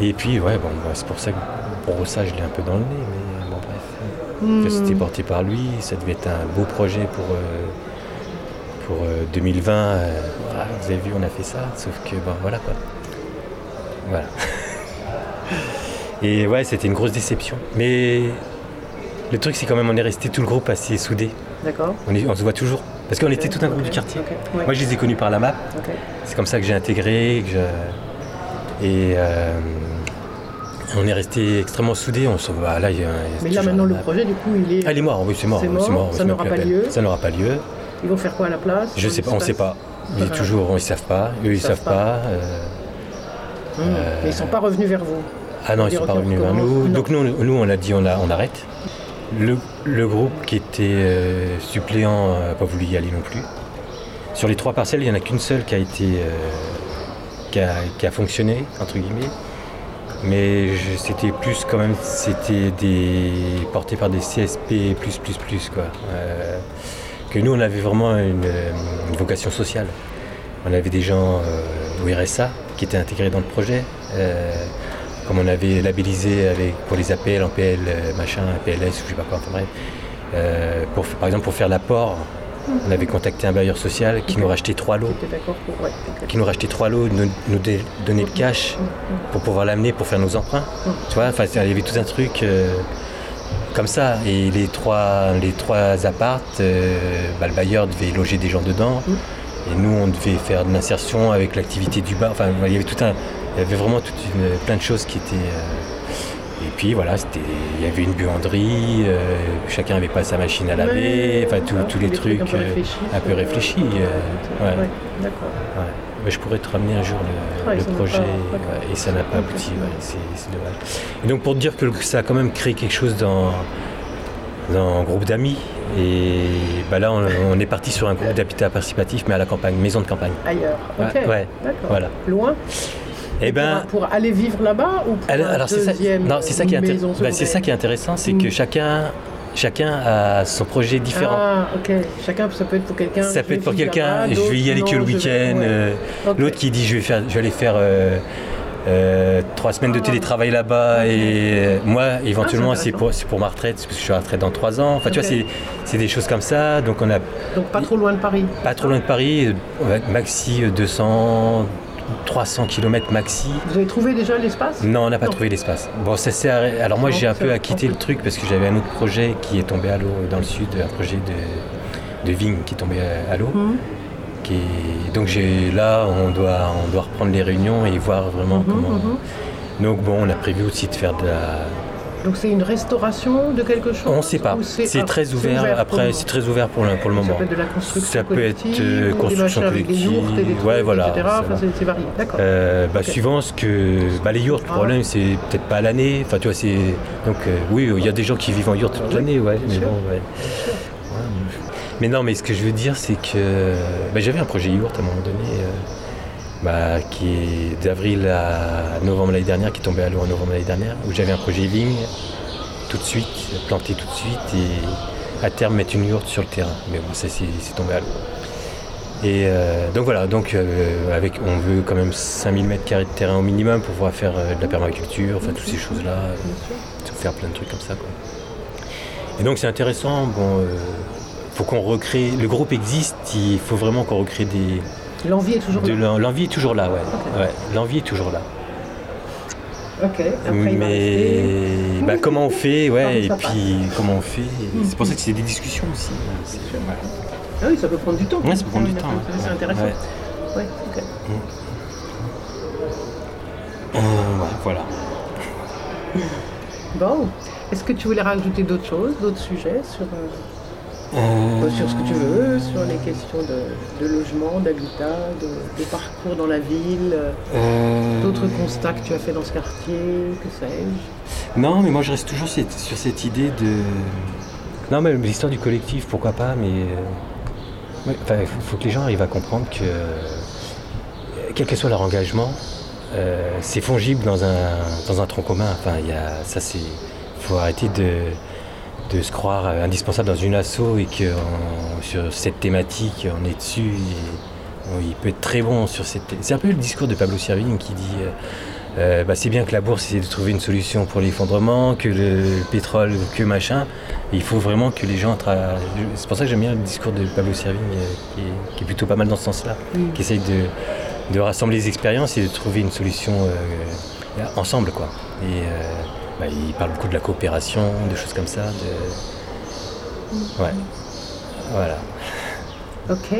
Euh. Et puis ouais, bon, bah, c'est pour ça que pour ça je l'ai un peu dans le nez, mais bon bref. Que c'était Hmm. porté par lui, ça devait être un beau projet pour, euh, pour euh, 2020. euh, voilà, vous avez vu, on a fait ça, sauf que bon voilà quoi. Voilà. Et ouais, c'était une grosse déception. Mais Le truc, c'est quand même, on est resté tout le groupe assez soudé. D'accord. On, est- on se voit toujours. Parce qu'on était tout un groupe du quartier. ouais. Moi, je les ai connus par la map. C'est comme ça que j'ai intégré. Que je- Et euh, on est resté extrêmement soudés. On se voit là. il y a- il y a Mais là maintenant le projet du coup il est. Ah, il est mort, oui, c'est mort. C'est mort, ça n'aura pas lieu. Ça n'aura pas lieu. Ils vont faire quoi à la place Je sais pas, on sait pas. Ils Voilà. toujours, ils savent pas. Eux, ils, savent savent pas. pas. euh, Hum. Mais ils sont pas revenus vers vous. Ah non, ils Dire, sont pas revenus vers nous. Non. Donc nous, on- nous, on a dit on, a- on arrête. Le, le groupe qui était euh, suppléant n'a pas voulu y aller non plus. Sur les trois parcelles, il n'y en a qu'une seule qui a été euh, qui, a, qui a fonctionné, entre guillemets. Mais c'était plus quand même, c'était des porté par des CSP quoi. Euh, que nous, on avait vraiment une, vocation sociale. On avait des gens euh, au RSA qui étaient intégrés dans le projet. Euh, comme on avait labellisé avec, pour les APL, en PL, machin, PLS, ou je sais pas quoi, enfin bref. Par exemple, pour faire l'apport, on avait contacté un bailleur social qui nous rachetait trois lots, qui nous rachetait trois lots, nous, nous donnait le cash pour pouvoir l'amener pour faire nos emprunts. Il y avait tout un truc euh, comme ça. Et les trois, les trois appartes, euh, bah, le bailleur devait loger des gens dedans. Et nous, on devait faire de l'insertion avec l'activité du bar. Enfin, il y avait tout un, vraiment plein de choses qui étaient. euh, puis voilà, il y avait une buanderie. euh, chacun avait pas sa machine à laver. Enfin, tous- les trucs un peu euh, réfléchis. un peu sur, euh, réfléchis. ouais. D'accord. Mais je pourrais te ramener un jour le, projet pas- et ça n'a pas abouti, c'est dommage. Et donc pour te dire que ça a quand même créé quelque chose dans, dans un groupe d'amis et bah là on, on est parti sur un groupe d'habitat participatif mais à la campagne, maison de campagne. Ailleurs. Ouais, Ok. ouais, D'accord. Voilà. Loin Et ben pour, pour aller vivre là-bas ou pour alors, alors, c'est ça, deuxième non, c'est ça qui est intér- maison c'est ça qui est intéressant, c'est que Mm. chacun chacun a son projet différent. Ah, ok. Chacun, ça peut être pour quelqu'un. Ça peut être pour quelqu'un, je vais y aller que le vais- week-end. euh. L'autre qui dit je vais, faire, je vais aller faire euh, euh, trois semaines de Ah. télétravail là-bas et moi éventuellement Ah, c'est pour, pour ma retraite parce que je suis à la retraite dans trois ans. Enfin tu vois c'est, des choses comme ça. Donc on n'a Donc pas trop loin de Paris. pas trop loin de Paris, maxi euh, 200, 300 km maxi. Vous avez trouvé déjà l'espace? Non, on n'a pas Non. trouvé l'espace. Bon, ça. Alors moi, j'ai un peu acquitté le truc parce que j'avais un autre projet qui est tombé à l'eau dans le sud, un projet de, de vigne qui est tombé à, l'eau. Mhm. Qui Donc j'ai là, on doit, on doit reprendre les réunions et voir vraiment Mhm, comment. mhm. Donc bon, on a prévu aussi de faire de la. Donc c'est une restauration de quelque chose On ne sait pas. C'est très ouvert. pour le Après, moment c'est très ouvert pour le, pour le Ça moment. peut être de la construction Ça peut être, euh, construction des et des collective. trucs, Ouais, voilà, etc. ça Enfin, c'est varié, d'accord. Euh, bah. Suivant ce que. Bah, les yurts, le Ah. problème, c'est peut-être pas à l'année. Enfin, tu vois, c'est. Donc, euh, oui, il y a des gens qui vivent en yurt toute l'année, ouais. Mais bon. Ouais, mais non, mais ce que je veux dire, c'est que. bah, J'avais un projet yurt à un moment donné, euh, bah, qui est d'avril à novembre l'année dernière, qui est tombé à l'eau en novembre l'année dernière, où j'avais un projet vigne tout de suite, planté tout de suite, et à terme mettre une yourte sur le terrain. Mais bon, ça, c'est tombé à l'eau. Et euh, donc voilà, donc euh, avec, on veut quand même 5000 mètres carrés de terrain au minimum pour pouvoir faire euh, de la permaculture, enfin toutes ces choses-là, faire plein de trucs comme ça. Quoi. Et donc c'est intéressant, bon, faut qu'on recrée, le groupe existe, il faut vraiment qu'on recrée des... L'envie est toujours de là. l'en- L'envie est toujours là, ouais. Ouais L'envie est toujours là. Ok, après il. Mais bah, comment on fait, ouais, et puis comment on fait. et C'est pour ça que c'est des discussions aussi. hein, ouais. Ah oui, ça peut prendre du temps. Ouais, ça peut prendre du temps. C'est intéressant. Ouais. Ok. Euh, ouais, voilà. Bon, est-ce que tu voulais rajouter d'autres choses, d'autres sujets sur, euh, Euh, sur ce que tu veux, sur les questions de, de logement, d'habitat, de, de parcours dans la ville, euh, d'autres constats que tu as fait dans ce quartier, que sais-je Non, mais moi je reste toujours cette- sur cette idée de. Non, mais l'histoire du collectif, pourquoi pas, mais. euh, enfin, il faut, faut que les gens arrivent à comprendre que, quel que soit leur engagement, euh, c'est fongible dans un, dans un tronc commun. Enfin, il y a, ça, c'est. Il faut arrêter de, de se croire euh, indispensable dans une asso et que on- sur cette thématique, on est dessus. et on- il peut être très bon sur cette. C'est un peu le discours de Pablo Servigne qui dit. euh, euh, bah, c'est bien que la bourse essaie de trouver une solution pour l'effondrement, que le pétrole, que machin. Il faut vraiment que les gens travaillent. C'est pour ça que j'aime bien le discours de Pablo Servigne, euh, qui, est, qui est plutôt pas mal dans ce sens-là, qui essaye de, de rassembler les expériences et de trouver une solution euh, ensemble, quoi. Et, euh, bah, il parle beaucoup de la coopération, de choses comme ça. De... Ouais. Voilà. Ok.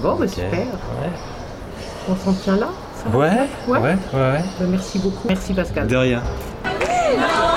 Bon, bah, super. Ouais. On s'en tient là Ouais, Ouais. ouais, ouais, ouais. Bah, Merci beaucoup. Merci Pascal. De rien. Thank